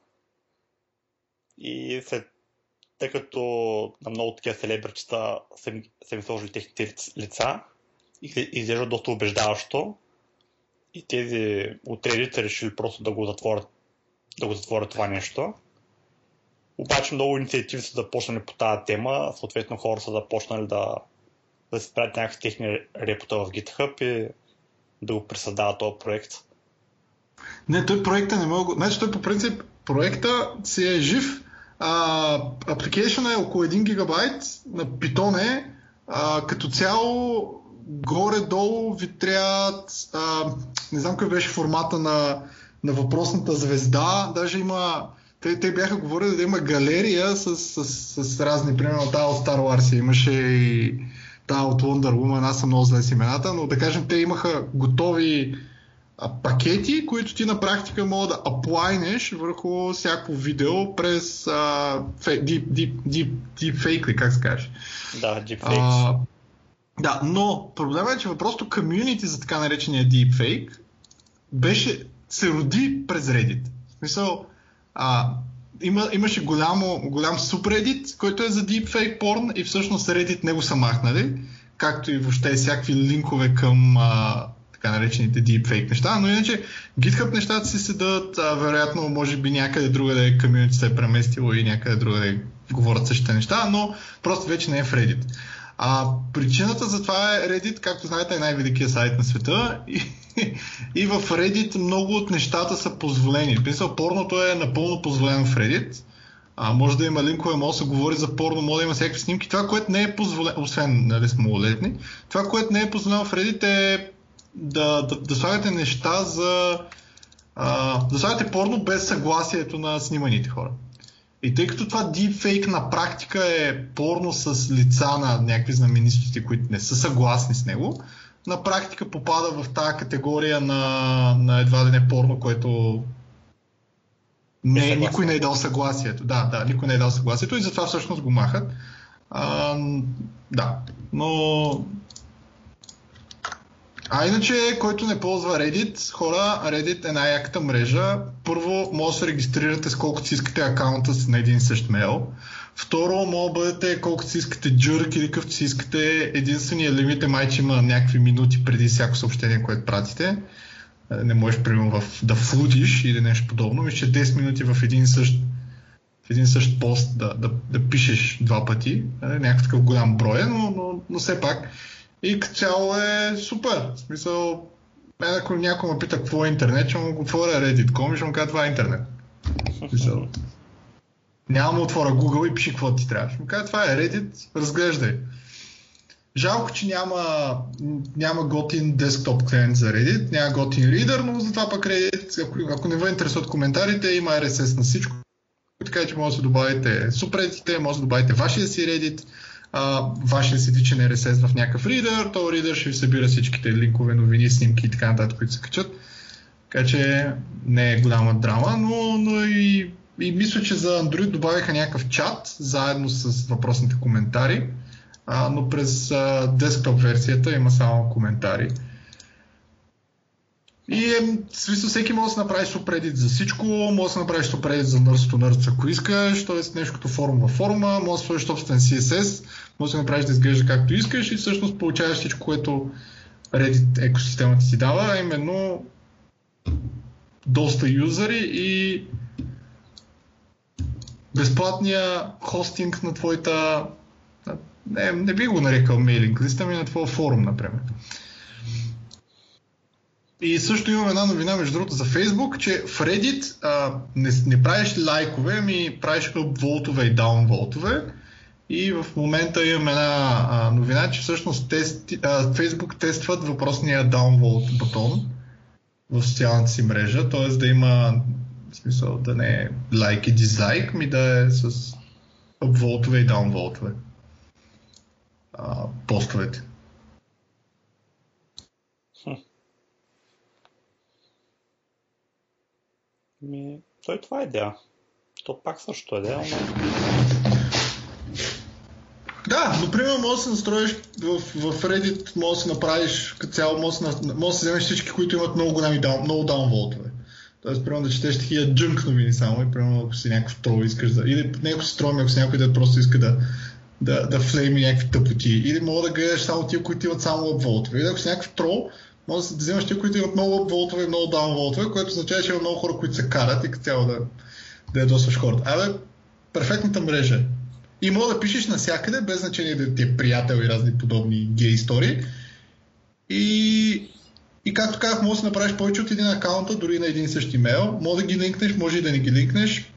И след тъй като на много такива селебричета са ми сложили техните лица и изглежда доста убеждаващо, и тези отреди са решили просто да го затворят, да го затворят това нещо. Обаче много инициативи са започнали по тази тема, съответно хора са започнали да, да се правят някакви техни репота в GitHub и да го присъздават този проект. Не, той проекта не мога... Значи той по принцип проекта си е жив. Апликейшн е около 1 гигабайт на Python е. А, като цяло горе-долу ви трябват, а, не знам какъв беше формата на, на въпросната звезда, даже има, те, те бяха говорили да има галерия с, с, с, с разни, примерно тази от Star Wars имаше и тази от Wonder Woman, аз съм много зле с имената, но да кажем, те имаха готови а, пакети, които ти на практика мога да аплайнеш върху всяко видео през а, фей, deep, deep, deep, deep fake ли, как се каже? Да, deepfakes. Да, но проблемът е, че въпросто комьюнити за така наречения deepfake беше, се роди през Reddit. В смисъл, а, има, имаше голямо, голям subreddit, който е за deepfake порн и всъщност Reddit не го са махнали, както и въобще всякакви линкове към а, така наречените deepfake неща, но иначе GitHub нещата си седат, а, вероятно може би някъде друга да е комьюнити се е преместило и някъде друга да говорят същите неща, но просто вече не е в Reddit. А причината за това е Reddit, както знаете, е най-великият сайт на света и, и в Reddit много от нещата са позволени. Писал, порното е напълно позволено в Reddit. А, може да има линкове, може да се говори за порно, може да има всякакви снимки. Това, което не е позволено, освен нали, с малолетни, това, което не е позволено в Reddit е да, да, да слагате неща за... А, да слагате порно без съгласието на сниманите хора. И тъй като това deepfake на практика е порно с лица на някакви знаменитости, които не са съгласни с него, на практика попада в тази категория на, на едва ли не порно, което не, никой не е дал съгласието. Да, да, никой не е дал съгласието и затова всъщност го махат. А, да, но а иначе, който не ползва Reddit, хора, Reddit е най-яката мрежа. Първо, може да се регистрирате с колкото си искате акаунта на един същ мейл. Второ, може да бъдете колкото си искате джурк или какъвто си искате. Единственият лимит е май, че има някакви минути преди всяко съобщение, което пратите. Е, не можеш, примерно, в, да флудиш или нещо подобно. Мисля, 10 минути в един същ един същ пост да, да, да пишеш два пъти. Е, някакъв такъв голям брой, но, но, но все пак и като цяло е супер. В смисъл, мен ако някой ме пита какво е интернет, ще му отворя Reddit.com и ще му кажа това е интернет. Смисъл. Няма му отворя Google и пиши какво ти трябва. Ще му кажа това е Reddit, разглеждай. Жалко, че няма, няма готин десктоп клиент за Reddit, няма готин ридер, но затова пък Reddit, ако, ако не ви интересуват коментарите, има RSS на всичко. Така че може да добавите супредите, може да добавите вашия си Reddit, а, вашия си личен RSS в някакъв ридер, то ридер ще ви събира всичките линкове, новини, снимки и така нататък, които се качат. Така че не е голяма драма, но, но и, и мисля, че за Android добавиха някакъв чат, заедно с въпросните коментари, а, но през десктоп версията има само коментари. И е, смисъл, всеки може да се направи супредит за всичко, може да се направиш супредит за Nerds to ако искаш, т.е. нещо като форум във форума, може да сложиш собствен CSS, може да направиш да изглежда както искаш и всъщност получаваш всичко, което Reddit екосистемата ти дава, а именно доста юзери и безплатния хостинг на твоята не, не би го нарекал мейлинг листа ми на твоя форум, например. И също имам една новина, между другото, за Facebook, че в Reddit а, не, не правиш лайкове, ами правиш волтове и даунволтове. И в момента имам една а, новина, че всъщност тест, а, Facebook тестват въпросния downvolt бутон в социалната си мрежа, т.е. да има в смисъл да не е лайк и дизлайк, ми да е с upvolтове и downvolтове постовете. Ми, той това е идея. То пак също е идея, но... Да, например, може да се настроиш в, в Reddit, може да се направиш като цяло, може да, може да вземеш всички, които имат много големи даун, много даунволтове. Тоест, примерно да четеш такива джънк новини само и примерно ако си някакъв трол искаш да... Или не ако си трол, ако си някой да просто иска да, да, да флейми някакви тъпоти. Или мога да гледаш само тия, които имат само upvolтове. Или ако си някакъв трол, може да вземаш тия, които имат много upvolтове и много downvoltове, което означава, че има много хора, които се карат и като цяло да, да ядосваш хората. Абе, перфектната мрежа. И мога да пишеш навсякъде, без значение да ти е приятел и разни подобни гей истории. И, и както казах, може да направиш повече от един акаунта, дори на един същи имейл. Може да ги линкнеш, може и да не ги линкнеш.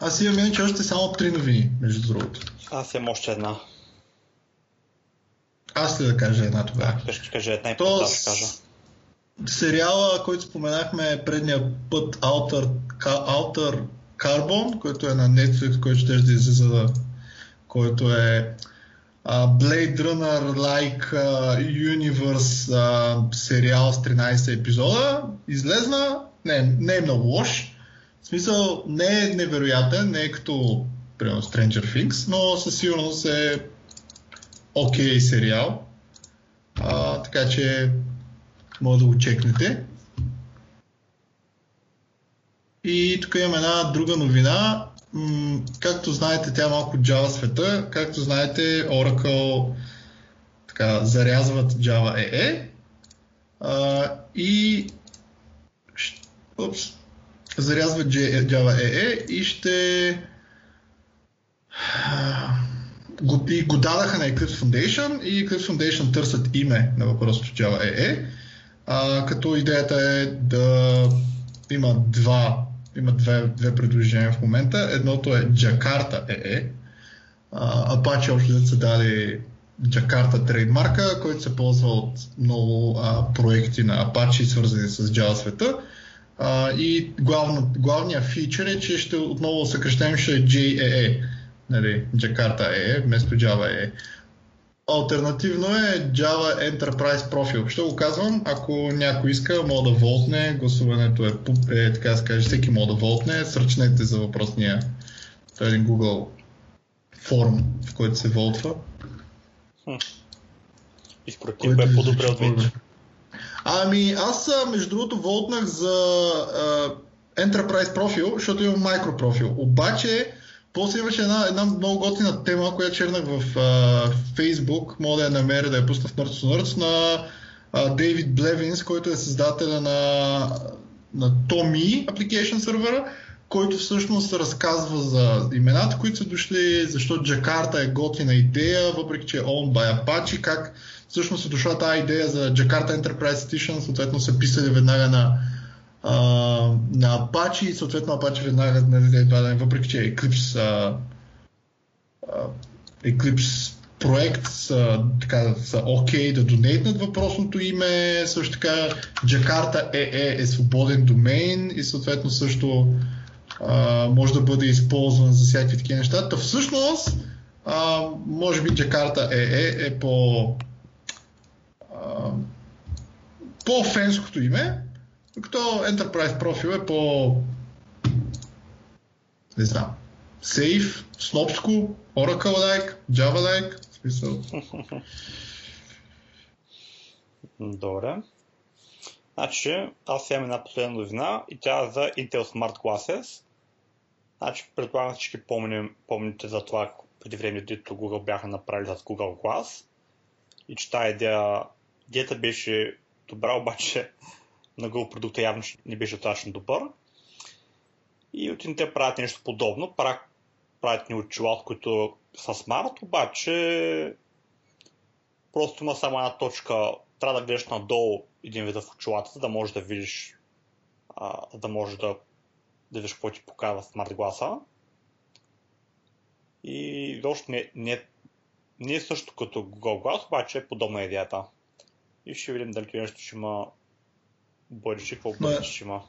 Аз имам че още само три новини, между другото. Аз имам още една. Аз ли да кажа една тогава? Да, ще кажа една и То, ще кажа. Сериала, който споменахме предния път, Outer, Outer Carbon, който е на Netflix, който ще да излиза, който е uh, Blade Runner-like uh, Universe uh, сериал с 13 епизода. Излезна, не, не е много лош. В смисъл, не е невероятен, не е като примерно Stranger Things, но със сигурност е окей okay сериал. А, така че може да го чекнете. И тук имам една друга новина. М- както знаете, тя е малко Java света. Както знаете, Oracle така, зарязват Java EE. А, и... Упс, зарязват Java EE и ще и го дадаха на Eclipse Foundation и Eclipse Foundation търсят име на въпросното Java EE, а, като идеята е да има два има две, две предложения в момента. Едното е Jakarta EE. Apache общо са дали Jakarta трейдмарка, който се ползва от много а, проекти на Apache, свързани с Java света. А, и главно, главният фичър е, че ще отново съкрещаем ще е JEE, нали, Jakarta EE вместо Java EE. Альтернативно е Java Enterprise Profile. Ще го казвам, ако някой иска, мога да волтне, гласуването е, е така да каже, всеки мога да волтне, сръчнете за въпросния това е един Google форм, в който се волтва. И според ти е по-добре от Windows? Ами, аз между другото волтнах за uh, Enterprise профил, защото имам микро профил. Обаче, после имаше една, една много готина тема, която чернах в uh, Facebook, мога да я намеря да я пусна в Nerds Nerds, на Дейвид uh, Блевинс, който е създателя на, на Tommy Application сервера, който всъщност разказва за имената, които са дошли, защо Джакарта е готина идея, въпреки че е owned by Apache, как всъщност е дошла тази идея за Jakarta Enterprise Edition, съответно са писали веднага на, на Apache и съответно Apache веднага, нали, въпреки че Eclipse а, а, Eclipse проект са, така, са окей да донейтнат въпросното име, също така Jakarta EE е свободен домейн и съответно също а, може да бъде използван за всякакви такива неща. Та всъщност, а, може би Jakarta EE е по а, по-фенското име, докато Enterprise профил е по не знам, safe, снобско, Oracle-like, Java-like, смисъл. Добре. Значи, аз имам една последна новина и тя е за Intel Smart Glasses. Значи, предполагам всички помним, помните за това преди време, дето Google бяха направили за Google Glass. И че тази идея, идеята беше добра, обаче на Google продукта явно не беше достатъчно добър. И от те правят нещо подобно. Правят, правят ни очила, които са смарт, обаче просто има само една точка. Трябва да гледаш надолу един вид в очилата, за да можеш да видиш а, да можеш да, да видиш какво ти показва смарт гласа. И още не, не, не е също като Google Glass, обаче е подобна идеята. И ще видим дали нещо ще има бъдеще, какво бъдеще ще има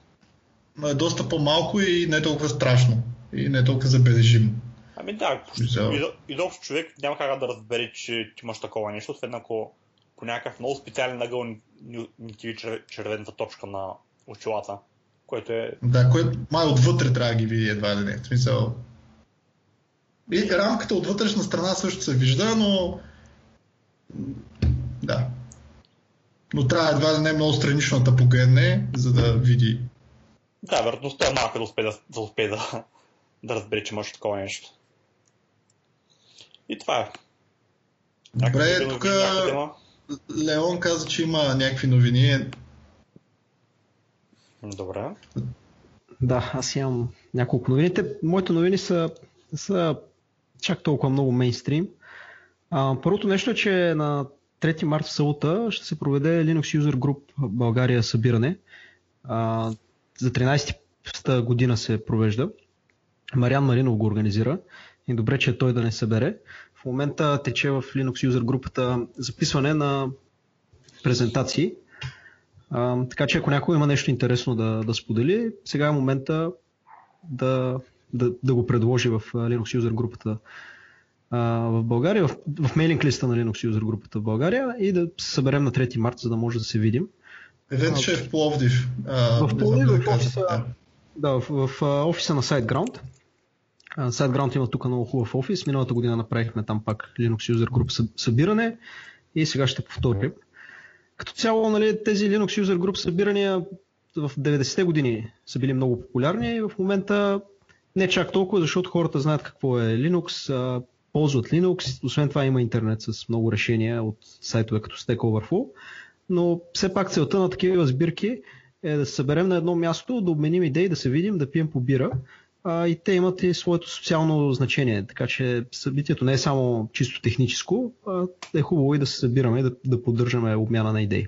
но е доста по-малко и не е толкова страшно. И не е толкова забележимо. Ами да, изобщо човек няма как да разбере, че, че имаш такова нещо, освен ако по някакъв много специален ъгъл ни ти червената точка на очилата, което е... Да, което май отвътре трябва да ги види едва ли не. В смисъл... И рамката от вътрешна страна също се вижда, но... Да. Но трябва едва ли не много странично да погледне, за да види да, вероятността е малка да успее да, да, успее да, да разбере, че може такова нещо. И това е. Добре, тук Леон каза, че има някакви новини. Добре. Да, аз имам няколко новини. моите новини са, са чак толкова много мейнстрим. А, първото нещо е, че на 3 марта в събота ще се проведе Linux User Group България събиране. За 13-та година се провежда. Мариан Маринов го организира и добре, че той да не събере. В момента тече в Linux User групата записване на презентации. А, така че ако някой има нещо интересно да, да сподели, сега е момента да, да, да го предложи в Linux User групата а, в България, в, в мейлинг листа на Linux User групата в България и да се съберем на 3 марта, за да може да се видим. Евент ще е в Пловдив. в Пловдив, в, офиса, да, в, в, в офиса на SiteGround. SiteGround има тук много хубав офис. Миналата година направихме там пак Linux User Group събиране и сега ще повторим. Като цяло, нали, тези Linux User Group събирания в 90-те години са били много популярни и в момента не чак толкова, защото хората знаят какво е Linux, ползват Linux, освен това има интернет с много решения от сайтове като Stack Overflow но все пак целта на такива сбирки е да се съберем на едно място, да обменим идеи, да се видим, да пием по бира. А, и те имат и своето социално значение. Така че събитието не е само чисто техническо, а е хубаво и да се събираме и да, да поддържаме обмяна на идеи.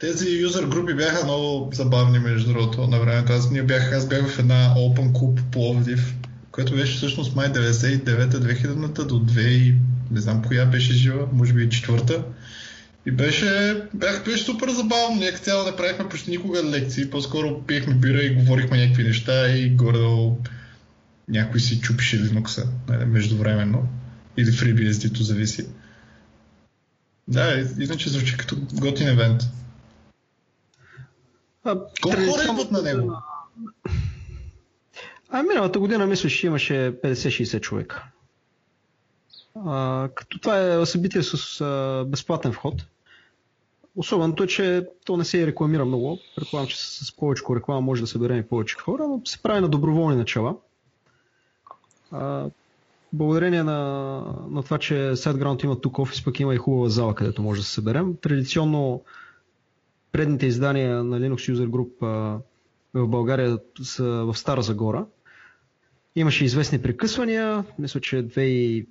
Тези юзер групи бяха много забавни, между другото, на времето. Аз, ние бях, аз бях в една Open Cup Пловдив, което беше всъщност май 99-2000-та до 2 не знам коя беше жива, може би и четвърта. И беше, бях, беше супер забавно. Ние цяло не правихме почти никога лекции, по-скоро пиехме бира и говорихме някакви неща и горе някой си чупише Linux нали, междувременно. Или FreeBSD-то зависи. Да, иначе звучи като готин евент. Колко хора идват на него? А миналата година мисля, че имаше 50-60 човека. А, като това е събитие с а, безплатен вход. Особеното е, че то не се рекламира много. Предполагам, че с повече реклама може да съберем и повече хора, но се прави на доброволни начала. А, благодарение на, на това, че SiteGround има тук офис, пък има и хубава зала, където може да се съберем. Традиционно предните издания на Linux User Group а, в България са в Стара Загора. Имаше известни прекъсвания. Мисля, че 2015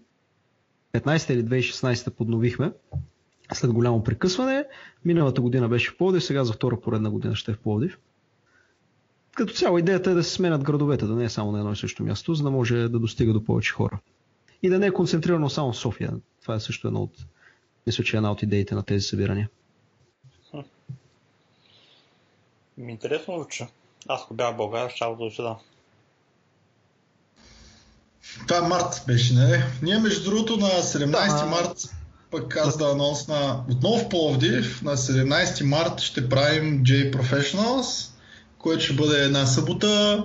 или 2016 подновихме след голямо прекъсване. Миналата година беше в Пловдив, сега за втора поредна година ще е в Пловдив. Като цяло идеята е да се сменят градовете, да не е само на едно и също място, за да може да достига до повече хора. и да не е концентрирано само в София. Това е също едно от, мисля, че е една от идеите на тези събирания. Интересно звучи. Аз ако бях в България, ще да да. Това март беше, не? Ние между другото на 17 да, март пък аз да анонсна отново в Пловдив, на 17 март ще правим J Professionals, което ще бъде една събота,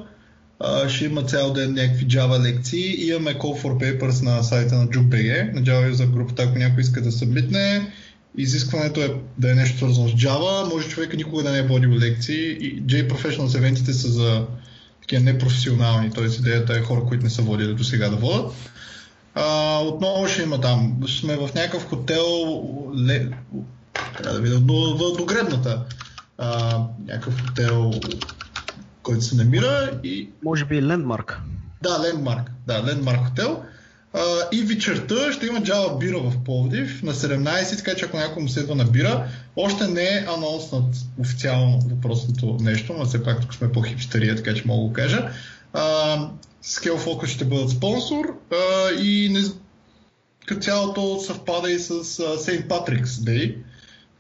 ще има цял ден някакви Java лекции. Имаме Call for Papers на сайта на JukeBG, на Java User групата, ако някой иска да събитне. Изискването е да е нещо свързано с Java. Може човека никога да не е водил лекции. И J Professionals евентите са за такива непрофесионални, т.е. идеята е хора, които не са водили до сега да водят. А, отново ще има там. Сме в някакъв хотел, ле, трябва да видя, до, до, до гредната. А, някакъв хотел, който се намира и... Може би Лендмарк. Да, Лендмарк. Да, Лендмарк хотел. А, и вечерта ще има джава бира в Пловдив на 17, така че ако някой му следва на бира, още не е анонснат официално въпросното нещо, но все пак тук сме по-хипстерия, така че мога да го кажа. А, Scale Focus ще бъдат спонсор а, и не, като цялото съвпада и с Сейнт Патрикс Day,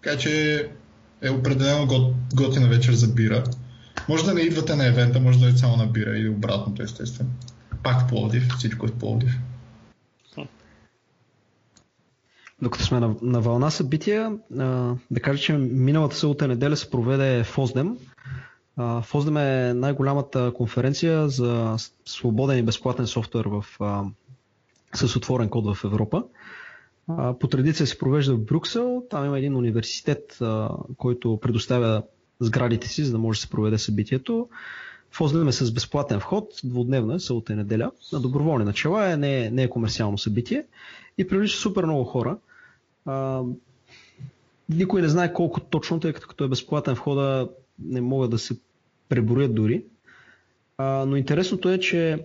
така че е определено гот, готина вечер за бира. Може да не идвате на евента, може да е само на бира или обратното, естествено. Пак Пловдив, всичко е в Пловдив. Докато сме на, на вълна събития, а, да кажа, че миналата събота неделя се проведе Фоздем. А, Фоздем е най-голямата конференция за свободен и безплатен софтуер в, а, с отворен код в Европа. А, по традиция се провежда в Брюксел. Там има един университет, а, който предоставя сградите си, за да може да се проведе събитието. Фоздем е с безплатен вход, двудневна, събота и неделя, на доброволни начала, е, не, е, не е комерциално събитие и привлича супер много хора. Никой не знае колко точно, тъй като е безплатен входа, не могат да се преброят дори. А, но интересното е, че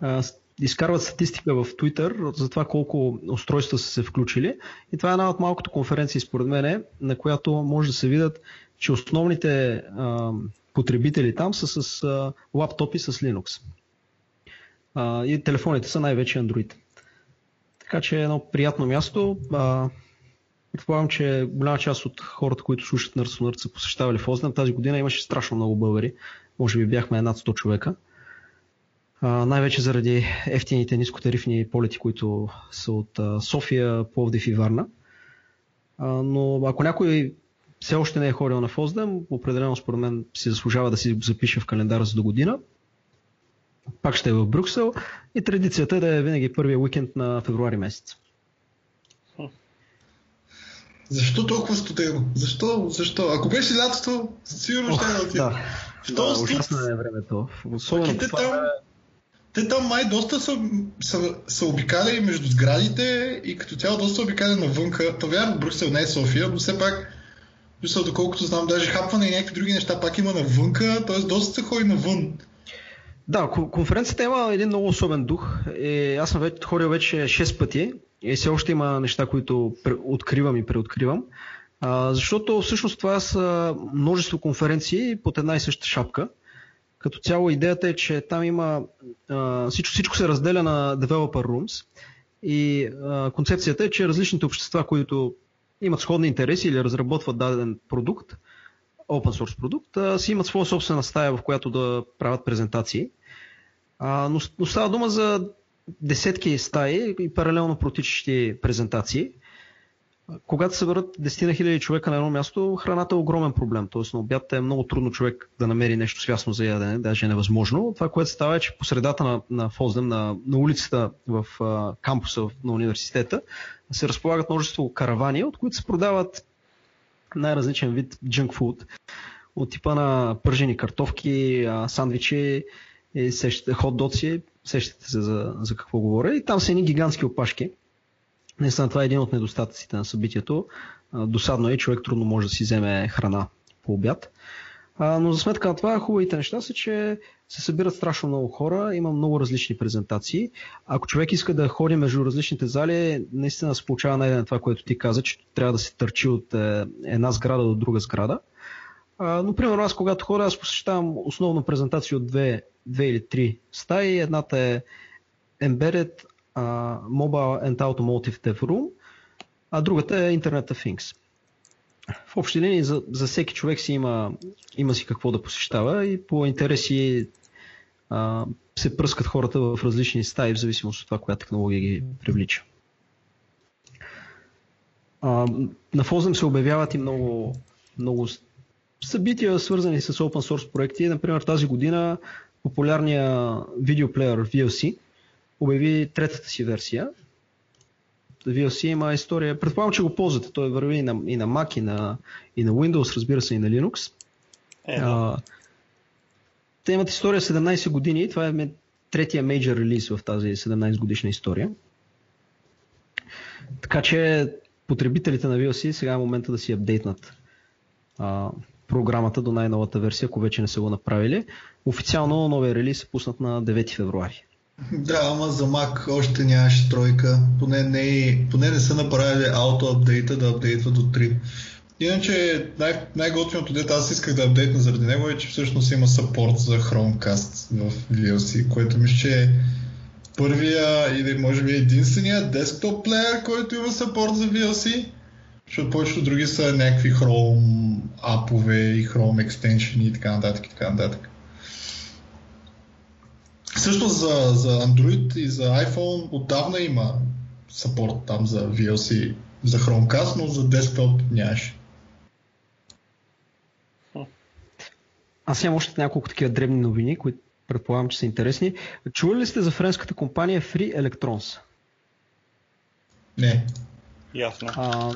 а, изкарват статистика в Twitter за това колко устройства са се включили. И това е една от малкото конференции, според мен, на която може да се видят, че основните а, потребители там са с а, лаптопи с Linux. А, и телефоните са най-вече Android. Така че е едно приятно място. А, Предполагам, че голяма част от хората, които слушат Нърс са посещавали Фознам. Тази година имаше страшно много българи. Може би бяхме над 100 човека. А, най-вече заради ефтините нискотарифни полети, които са от а, София, Пловдив и Варна. А, но ако някой все още не е ходил на Фоздем, определено според мен си заслужава да си го запише в календара за до година. Пак ще е в Брюксел и традицията е да е винаги първия уикенд на февруари месец. Защо толкова студено? Защо? Защо? Ако беше лятото, сигурно ще да отида. Да, да ужасно е времето. Особено те, там, те там май доста са, са, са обикали между сградите и като цяло доста обикали навънка. То вярно, Брюксел не е София, но все пак мисля, доколкото знам, даже хапване и някакви други неща пак има навънка, т.е. доста се ходи навън. Да, конференцията има един много особен дух. И аз съм вече, ходил вече 6 пъти и все още има неща, които откривам и преоткривам. А, защото всъщност това са множество конференции под една и съща шапка. Като цяло идеята е, че там има а, всичко, всичко се разделя на developer rooms и а, концепцията е, че различните общества, които имат сходни интереси или разработват даден продукт, open source продукт, а, си имат своя собствена стая, в която да правят презентации. А, но, но става дума за десетки стаи и паралелно протичащи презентации. Когато съберат 10 на хиляди човека на едно място, храната е огромен проблем. Тоест на обяд е много трудно човек да намери нещо свясно за ядене, даже е невъзможно. Това, което става е, че по средата на, на Фоздем, на, на улицата в а, кампуса на университета, се разполагат множество каравани, от които се продават най-различен вид junk food, от типа на пържени картофки, сандвичи, хот-доци, сещате се за, за какво говоря. И там са едни гигантски опашки. Наистина това е един от недостатъците на събитието. Досадно е, човек трудно може да си вземе храна по обяд. Но за сметка на това, хубавите неща са, че се събират страшно много хора, има много различни презентации. Ако човек иска да ходи между различните зали, наистина се получава най това, което ти каза, че трябва да се търчи от е, една сграда до друга сграда. Но, примерно, аз когато ходя, аз посещавам основно презентации от две, две или три стаи. Едната е Embedded uh, Mobile and Automotive Dev Room, а другата е Internet of Things. В общи линии за, за всеки човек си има, има си какво да посещава и по интереси а, се пръскат хората в различни стаи, в зависимост от това, коя технология ги привлича. А, на FOSDEM се обявяват и много, много събития, свързани с open source проекти. Например, тази година популярния видеоплеер VLC обяви третата си версия. VLC има история, предполагам, че го ползвате. Той върви и на, и на Mac, и на, и на Windows, разбира се, и на Linux. Е, а, те имат история 17 години. Това е третия мейджор релиз в тази 17 годишна история. Така че потребителите на VLC сега е момента да си апдейтнат а, програмата до най-новата версия, ако вече не са го направили. Официално новия релиз е пуснат на 9 февруари. Да, ама за Mac още нямаше тройка. Поне не, поне не са направили ауто-апдейта да апдейтва до 3. Иначе най- най-готвеното дете аз исках да апдейтна заради него е, че всъщност има саппорт за Chromecast в VLC, което мисля, че е първия или може би единствения десктоп плеер, който има саппорт за VLC. Защото повечето други са някакви Chrome апове и Chrome extension и така нататък и така нататък. Също за, за Android и за iPhone отдавна има саппорт там за VLC, за Chromecast, но за десктоп нямаше. Аз имам още няколко такива дребни новини, които предполагам, че са интересни. Чували ли сте за френската компания Free Electrons? Не. Ясно. А,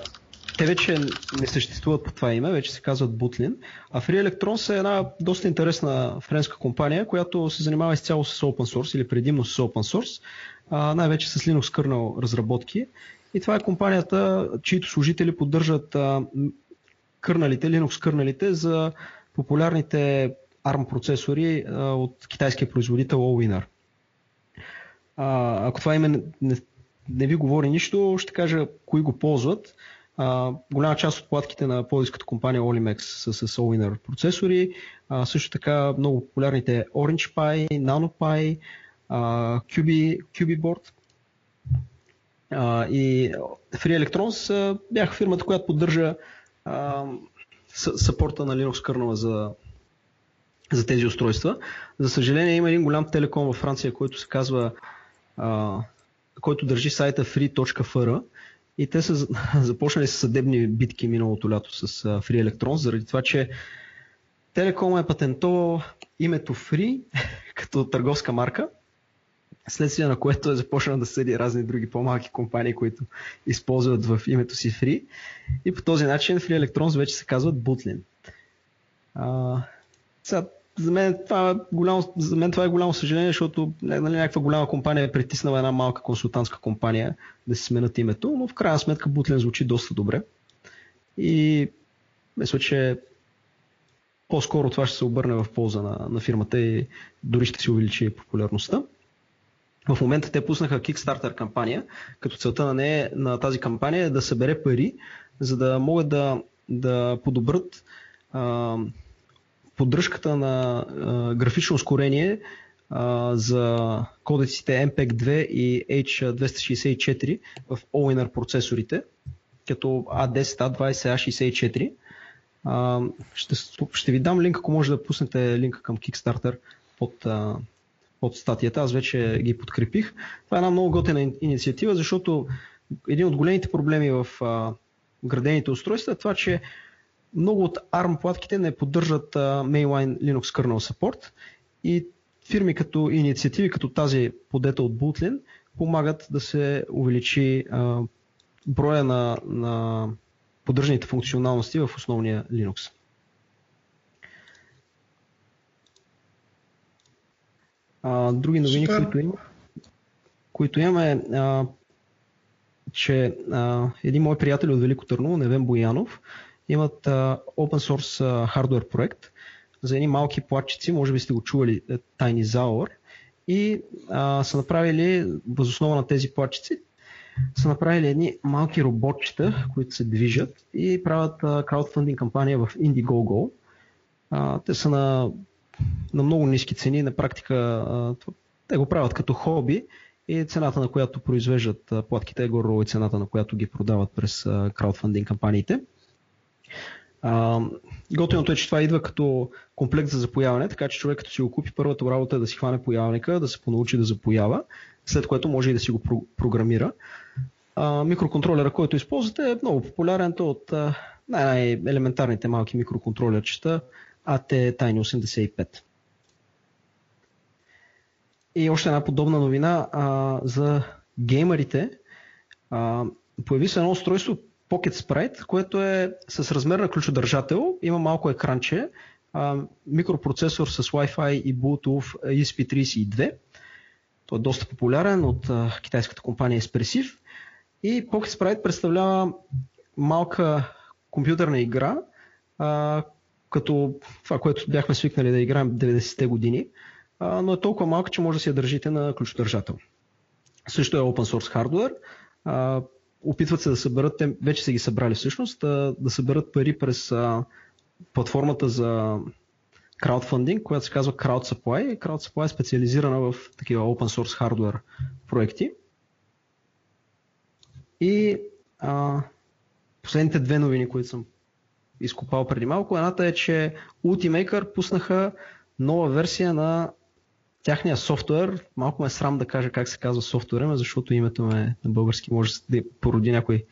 те вече не съществуват по това име, вече се казват Бутлин. А Free Electrons е една доста интересна френска компания, която се занимава изцяло с open source или предимно с open source, най-вече с Linux kernel разработки. И това е компанията, чието служители поддържат а, кърналите, Linux кърналите за популярните ARM процесори а, от китайския производител Allwinner. А, ако това име не, не ви говори нищо, ще кажа кои го ползват. А, голяма част от платките на полиската компания Olimex са с Allwinner процесори. А, също така много популярните Orange Pi, NanoPi, а, QB, QB А, и Free Electrons а, бяха фирмата, която поддържа а, съпорта на Linux kernel за, за тези устройства. За съжаление има един голям телеком във Франция, който се казва а, който държи сайта free.fr и те са започнали с съдебни битки миналото лято с Free Electrons, заради това, че Телеком е патентовал името Free като търговска марка, следствие на което е започнал да съди разни други по-малки компании, които използват в името си Free. И по този начин Free Electrons вече се казват Butlin. А, сега, за мен, това е голямо, за мен това е голямо съжаление, защото нали, някаква голяма компания е притиснала една малка консултантска компания да си сменят името, но в крайна сметка Бутлен звучи доста добре. И мисля, че по-скоро това ще се обърне в полза на, на фирмата и дори ще си увеличи популярността. В момента те пуснаха Kickstarter кампания, като целта на, нея, на тази кампания е да събере пари, за да могат да, да подобрат а, поддръжката на а, графично ускорение а, за кодеците MPEG-2 и H264 в ONR процесорите, като A10, A20, A64. А, ще, ще ви дам линк, ако може да пуснете линка към Kickstarter под, а, под статията. Аз вече ги подкрепих. Това е една много готина инициатива, защото един от големите проблеми в а, градените устройства е това, че много от ARM платките не поддържат Mainline Linux kernel support и фирми като инициативи като тази подета от Bootlin помагат да се увеличи броя на, на поддържаните функционалности в основния Linux. А, други новини, Супер. които има, които имаме, а, че а, един мой приятел от Велико Търново, Невен Боянов, имат open source хардвер проект за едни малки платчици, може би сте го чували, е, Tiny Zaur, и а, са направили, възоснова на тези платчици, са направили едни малки роботчета, които се движат и правят краудфандинг кампания в Indiegogo. А, те са на, на много ниски цени, на практика а, те го правят като хоби и цената на която произвеждат платките е горе и цената на която ги продават през краудфандинг кампаниите. Готиното е, че това идва като комплект за запояване, така че човек като си го купи, първата работа е да си хване появника, да се понаучи да запоява, след което може и да си го програмира. А, микроконтролера, който използвате е много популярен, то от най-елементарните малки микроконтролерчета AT Tiny 85. И още една подобна новина а, за геймерите. А, появи се едно устройство Pocket Sprite, което е с размер на ключодържател, има малко екранче, микропроцесор с Wi-Fi и Bluetooth ESP32. Той е доста популярен от китайската компания Espressif. И Pocket Sprite представлява малка компютърна игра, като това, което бяхме свикнали да играем 90-те години, но е толкова малка, че може да си я държите на ключодържател. Също е open source. А, опитват се да съберат, те вече са ги събрали всъщност, да, да съберат пари през а, платформата за краудфандинг, която се казва Crowd Supply. Crowd Supply е специализирана в такива open source хардвер проекти. И а, последните две новини, които съм изкопал преди малко, едната е, че Ultimaker пуснаха нова версия на тяхния софтуер. Малко ме е срам да кажа как се казва софтуера, защото името ме на български може да породи някои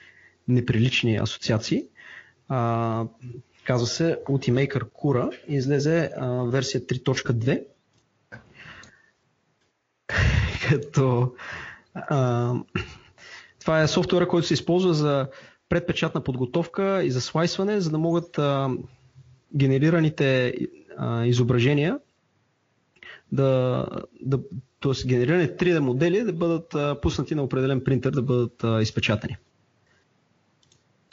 неприлични асоциации. А, казва се Ultimaker Cura и излезе а, версия 3.2 като а, това е софтуера, който се използва за предпечатна подготовка и за слайсване, за да могат а, генерираните а, изображения да, да т.е. генерирани 3D модели да бъдат а, пуснати на определен принтер, да бъдат а, изпечатани.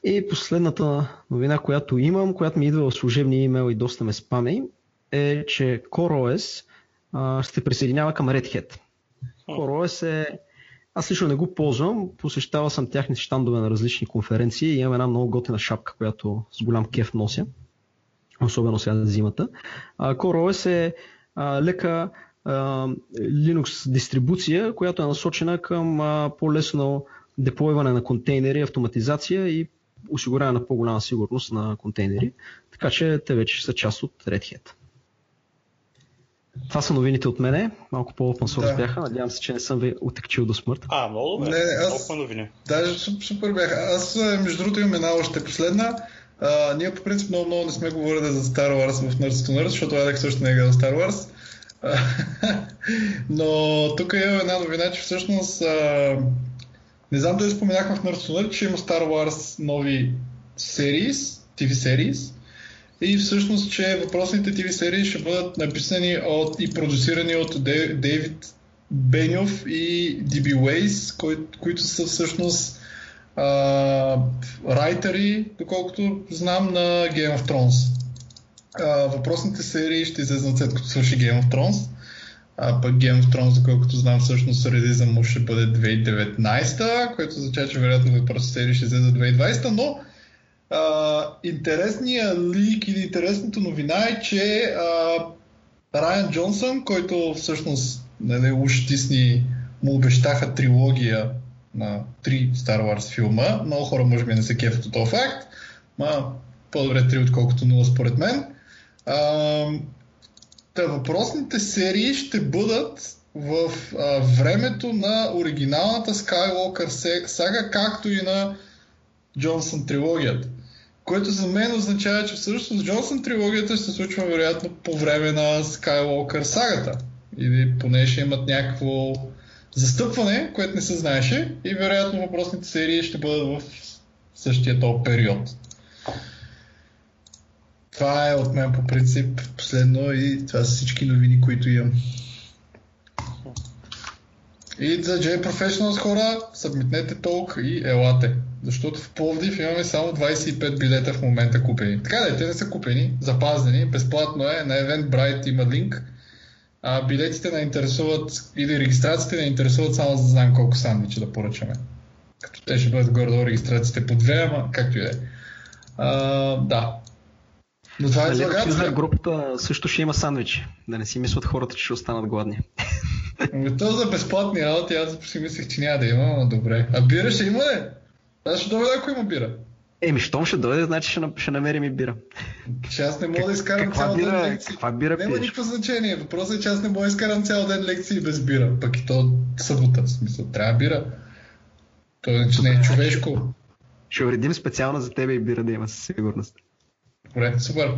И последната новина, която имам, която ми идва в служебния имейл и доста ме спами, е, че CoreOS а, ще присъединява към Red Hat. CoreOS е аз лично не го ползвам, посещавал съм тяхни щандове на различни конференции и имам една много готина шапка, която с голям кеф нося, особено сега на зимата. CoreOS е а, лека а, Linux дистрибуция, която е насочена към а, по-лесно деплойване на контейнери, автоматизация и осигуряване на по-голяма сигурност на контейнери. Така че те вече са част от Red Hat. Това са новините от мене. Малко по-open source да. бяха. Надявам се, че не съм ви отекчил до смърт. А, много добре. Не, аз... новини. Даже супер бяха. Аз, между другото, имам една още последна. А, ние по принцип много, много не сме говорили за Star Wars в Nerds to Nerds, защото Алекс също не е гледал Star Wars. но тук има една новина, че всъщност а, не знам дали споменахме в Nerds to Nerds, че има Star Wars нови серии, TV series, и всъщност, че въпросните TV серии ще бъдат написани от, и продуцирани от Дейвид Беньов и DB Weiss, кои, които са всъщност а, райтери, доколкото знам, на Game of Thrones. А, въпросните серии ще излезнат след като свърши Game of Thrones. А пък Game of Thrones, доколкото знам, всъщност релиза му ще бъде 2019, което означава, че вероятно въпросните серии ще излезе 2020, но а, интересният лик или интересната новина е, че а, Райан Джонсън, който всъщност нали, уж Дисни му обещаха трилогия на три Star Wars филма. Много хора може би не се кефят от този факт, ма по-добре три отколкото нула според мен. А, та въпросните серии ще бъдат в а, времето на оригиналната Skywalker сага, както и на Джонсън трилогията. Което за мен означава, че всъщност Джонсън трилогията ще се случва вероятно по време на Skywalker сагата. Или поне ще имат някакво застъпване, което не се знаеше и вероятно въпросните серии ще бъдат в същия този период. Това е от мен по принцип последно и това са всички новини, които имам. И за J Professionals хора, събмитнете толк и елате. Защото в Пловдив имаме само 25 билета в момента купени. Така да, те не са купени, запазени, безплатно е. На Eventbrite има линк. А билетите не интересуват или регистрациите не интересуват само за да знаем колко сандвича да поръчаме. Като те ще бъдат горе-долу регистрациите по две, ама както и да е. Да. Но това е за групата също ще има сандвичи. Да не си мислят хората, че ще останат гладни. Ами то за безплатни работи, аз си мислех, че няма да има, но добре. А бира ще има ли? Аз ще дойда, ако има бира. Еми, щом ще дойде, значи ще, ще намерим и бира. Че аз не мога да изкарам цял бира, ден лекции. Каква бира Няма пиеш? никакво значение. Въпросът е, че аз не мога да изкарам цял ден лекции без бира. Пък и то събота, в смисъл. Трябва бира. То иначе не е човешко. Ще уредим специално за тебе и бира да има със сигурност. Добре, супер.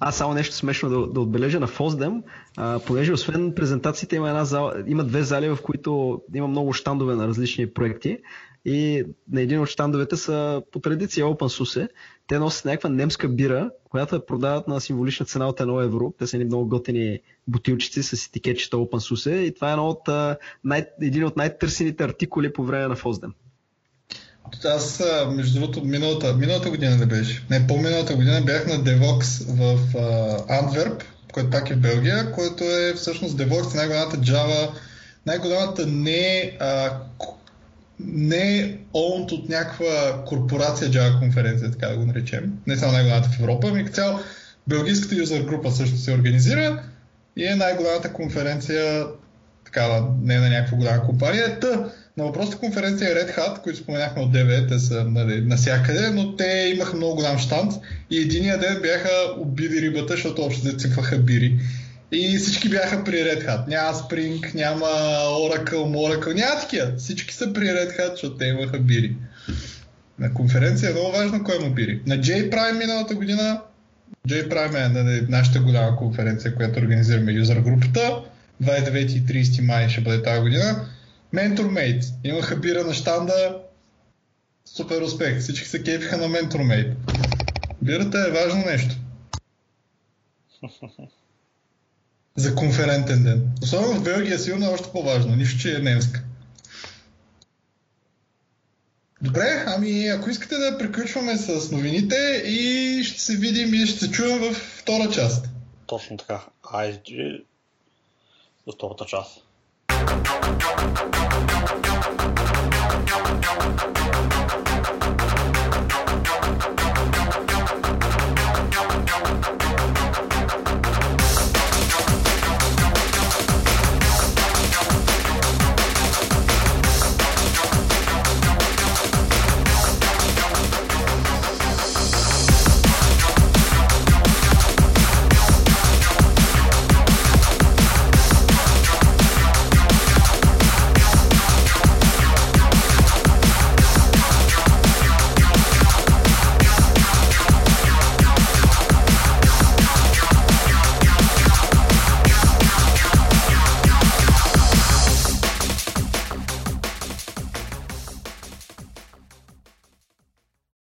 Аз само нещо смешно да, да отбележа на Фоздем, а, понеже освен презентациите има, една зала, има две зали, в които има много щандове на различни проекти и на един от щандовете са по традиция OpenSUSE. Те носят някаква немска бира, която я продават на символична цена от 1 евро. Те са едни много готини бутилчици с етикетчета OpenSUSE и това е едно от, най, един от най-търсените артикули по време на Фоздем. Аз, между другото, миналата, миналата година не беше. Не, по-миналата година бях на Devox в а, Антверп, който пак е в Белгия, който е всъщност Devox, най-голямата Java, най-голямата не, а, не owned от някаква корпорация Java конференция, така да го наречем. Не само най-голямата в Европа, ами цяло белгийската юзер група също се организира и е най-голямата конференция такава, не на някаква голяма компания. Та, на въпросната конференция е Red Hat, които споменахме от 9, те са нали, насякъде, но те имаха много голям штант и единия ден бяха убили рибата, защото общо се цъкваха бири. И всички бяха при Red Hat. Няма Spring, няма Oracle, Oracle, няма такива. Всички са при Red Hat, защото те имаха бири. На конференция е много важно кой има бири. На J-Prime миналата година, J-Prime е нали, нашата голяма конференция, която организираме юзер групата. 29 и 30 май ще бъде тази година. MentorMate. Имаха бира на штанда. Супер успех. Всички се кефиха на MentorMate. Бирата е важно нещо. За конферентен ден. Особено в Белгия сигурно е още по-важно. Нищо, че е немска. Добре, ами ако искате да приключваме с новините и ще се видим и ще се чуем в втора част. Точно така. ISG за втората част.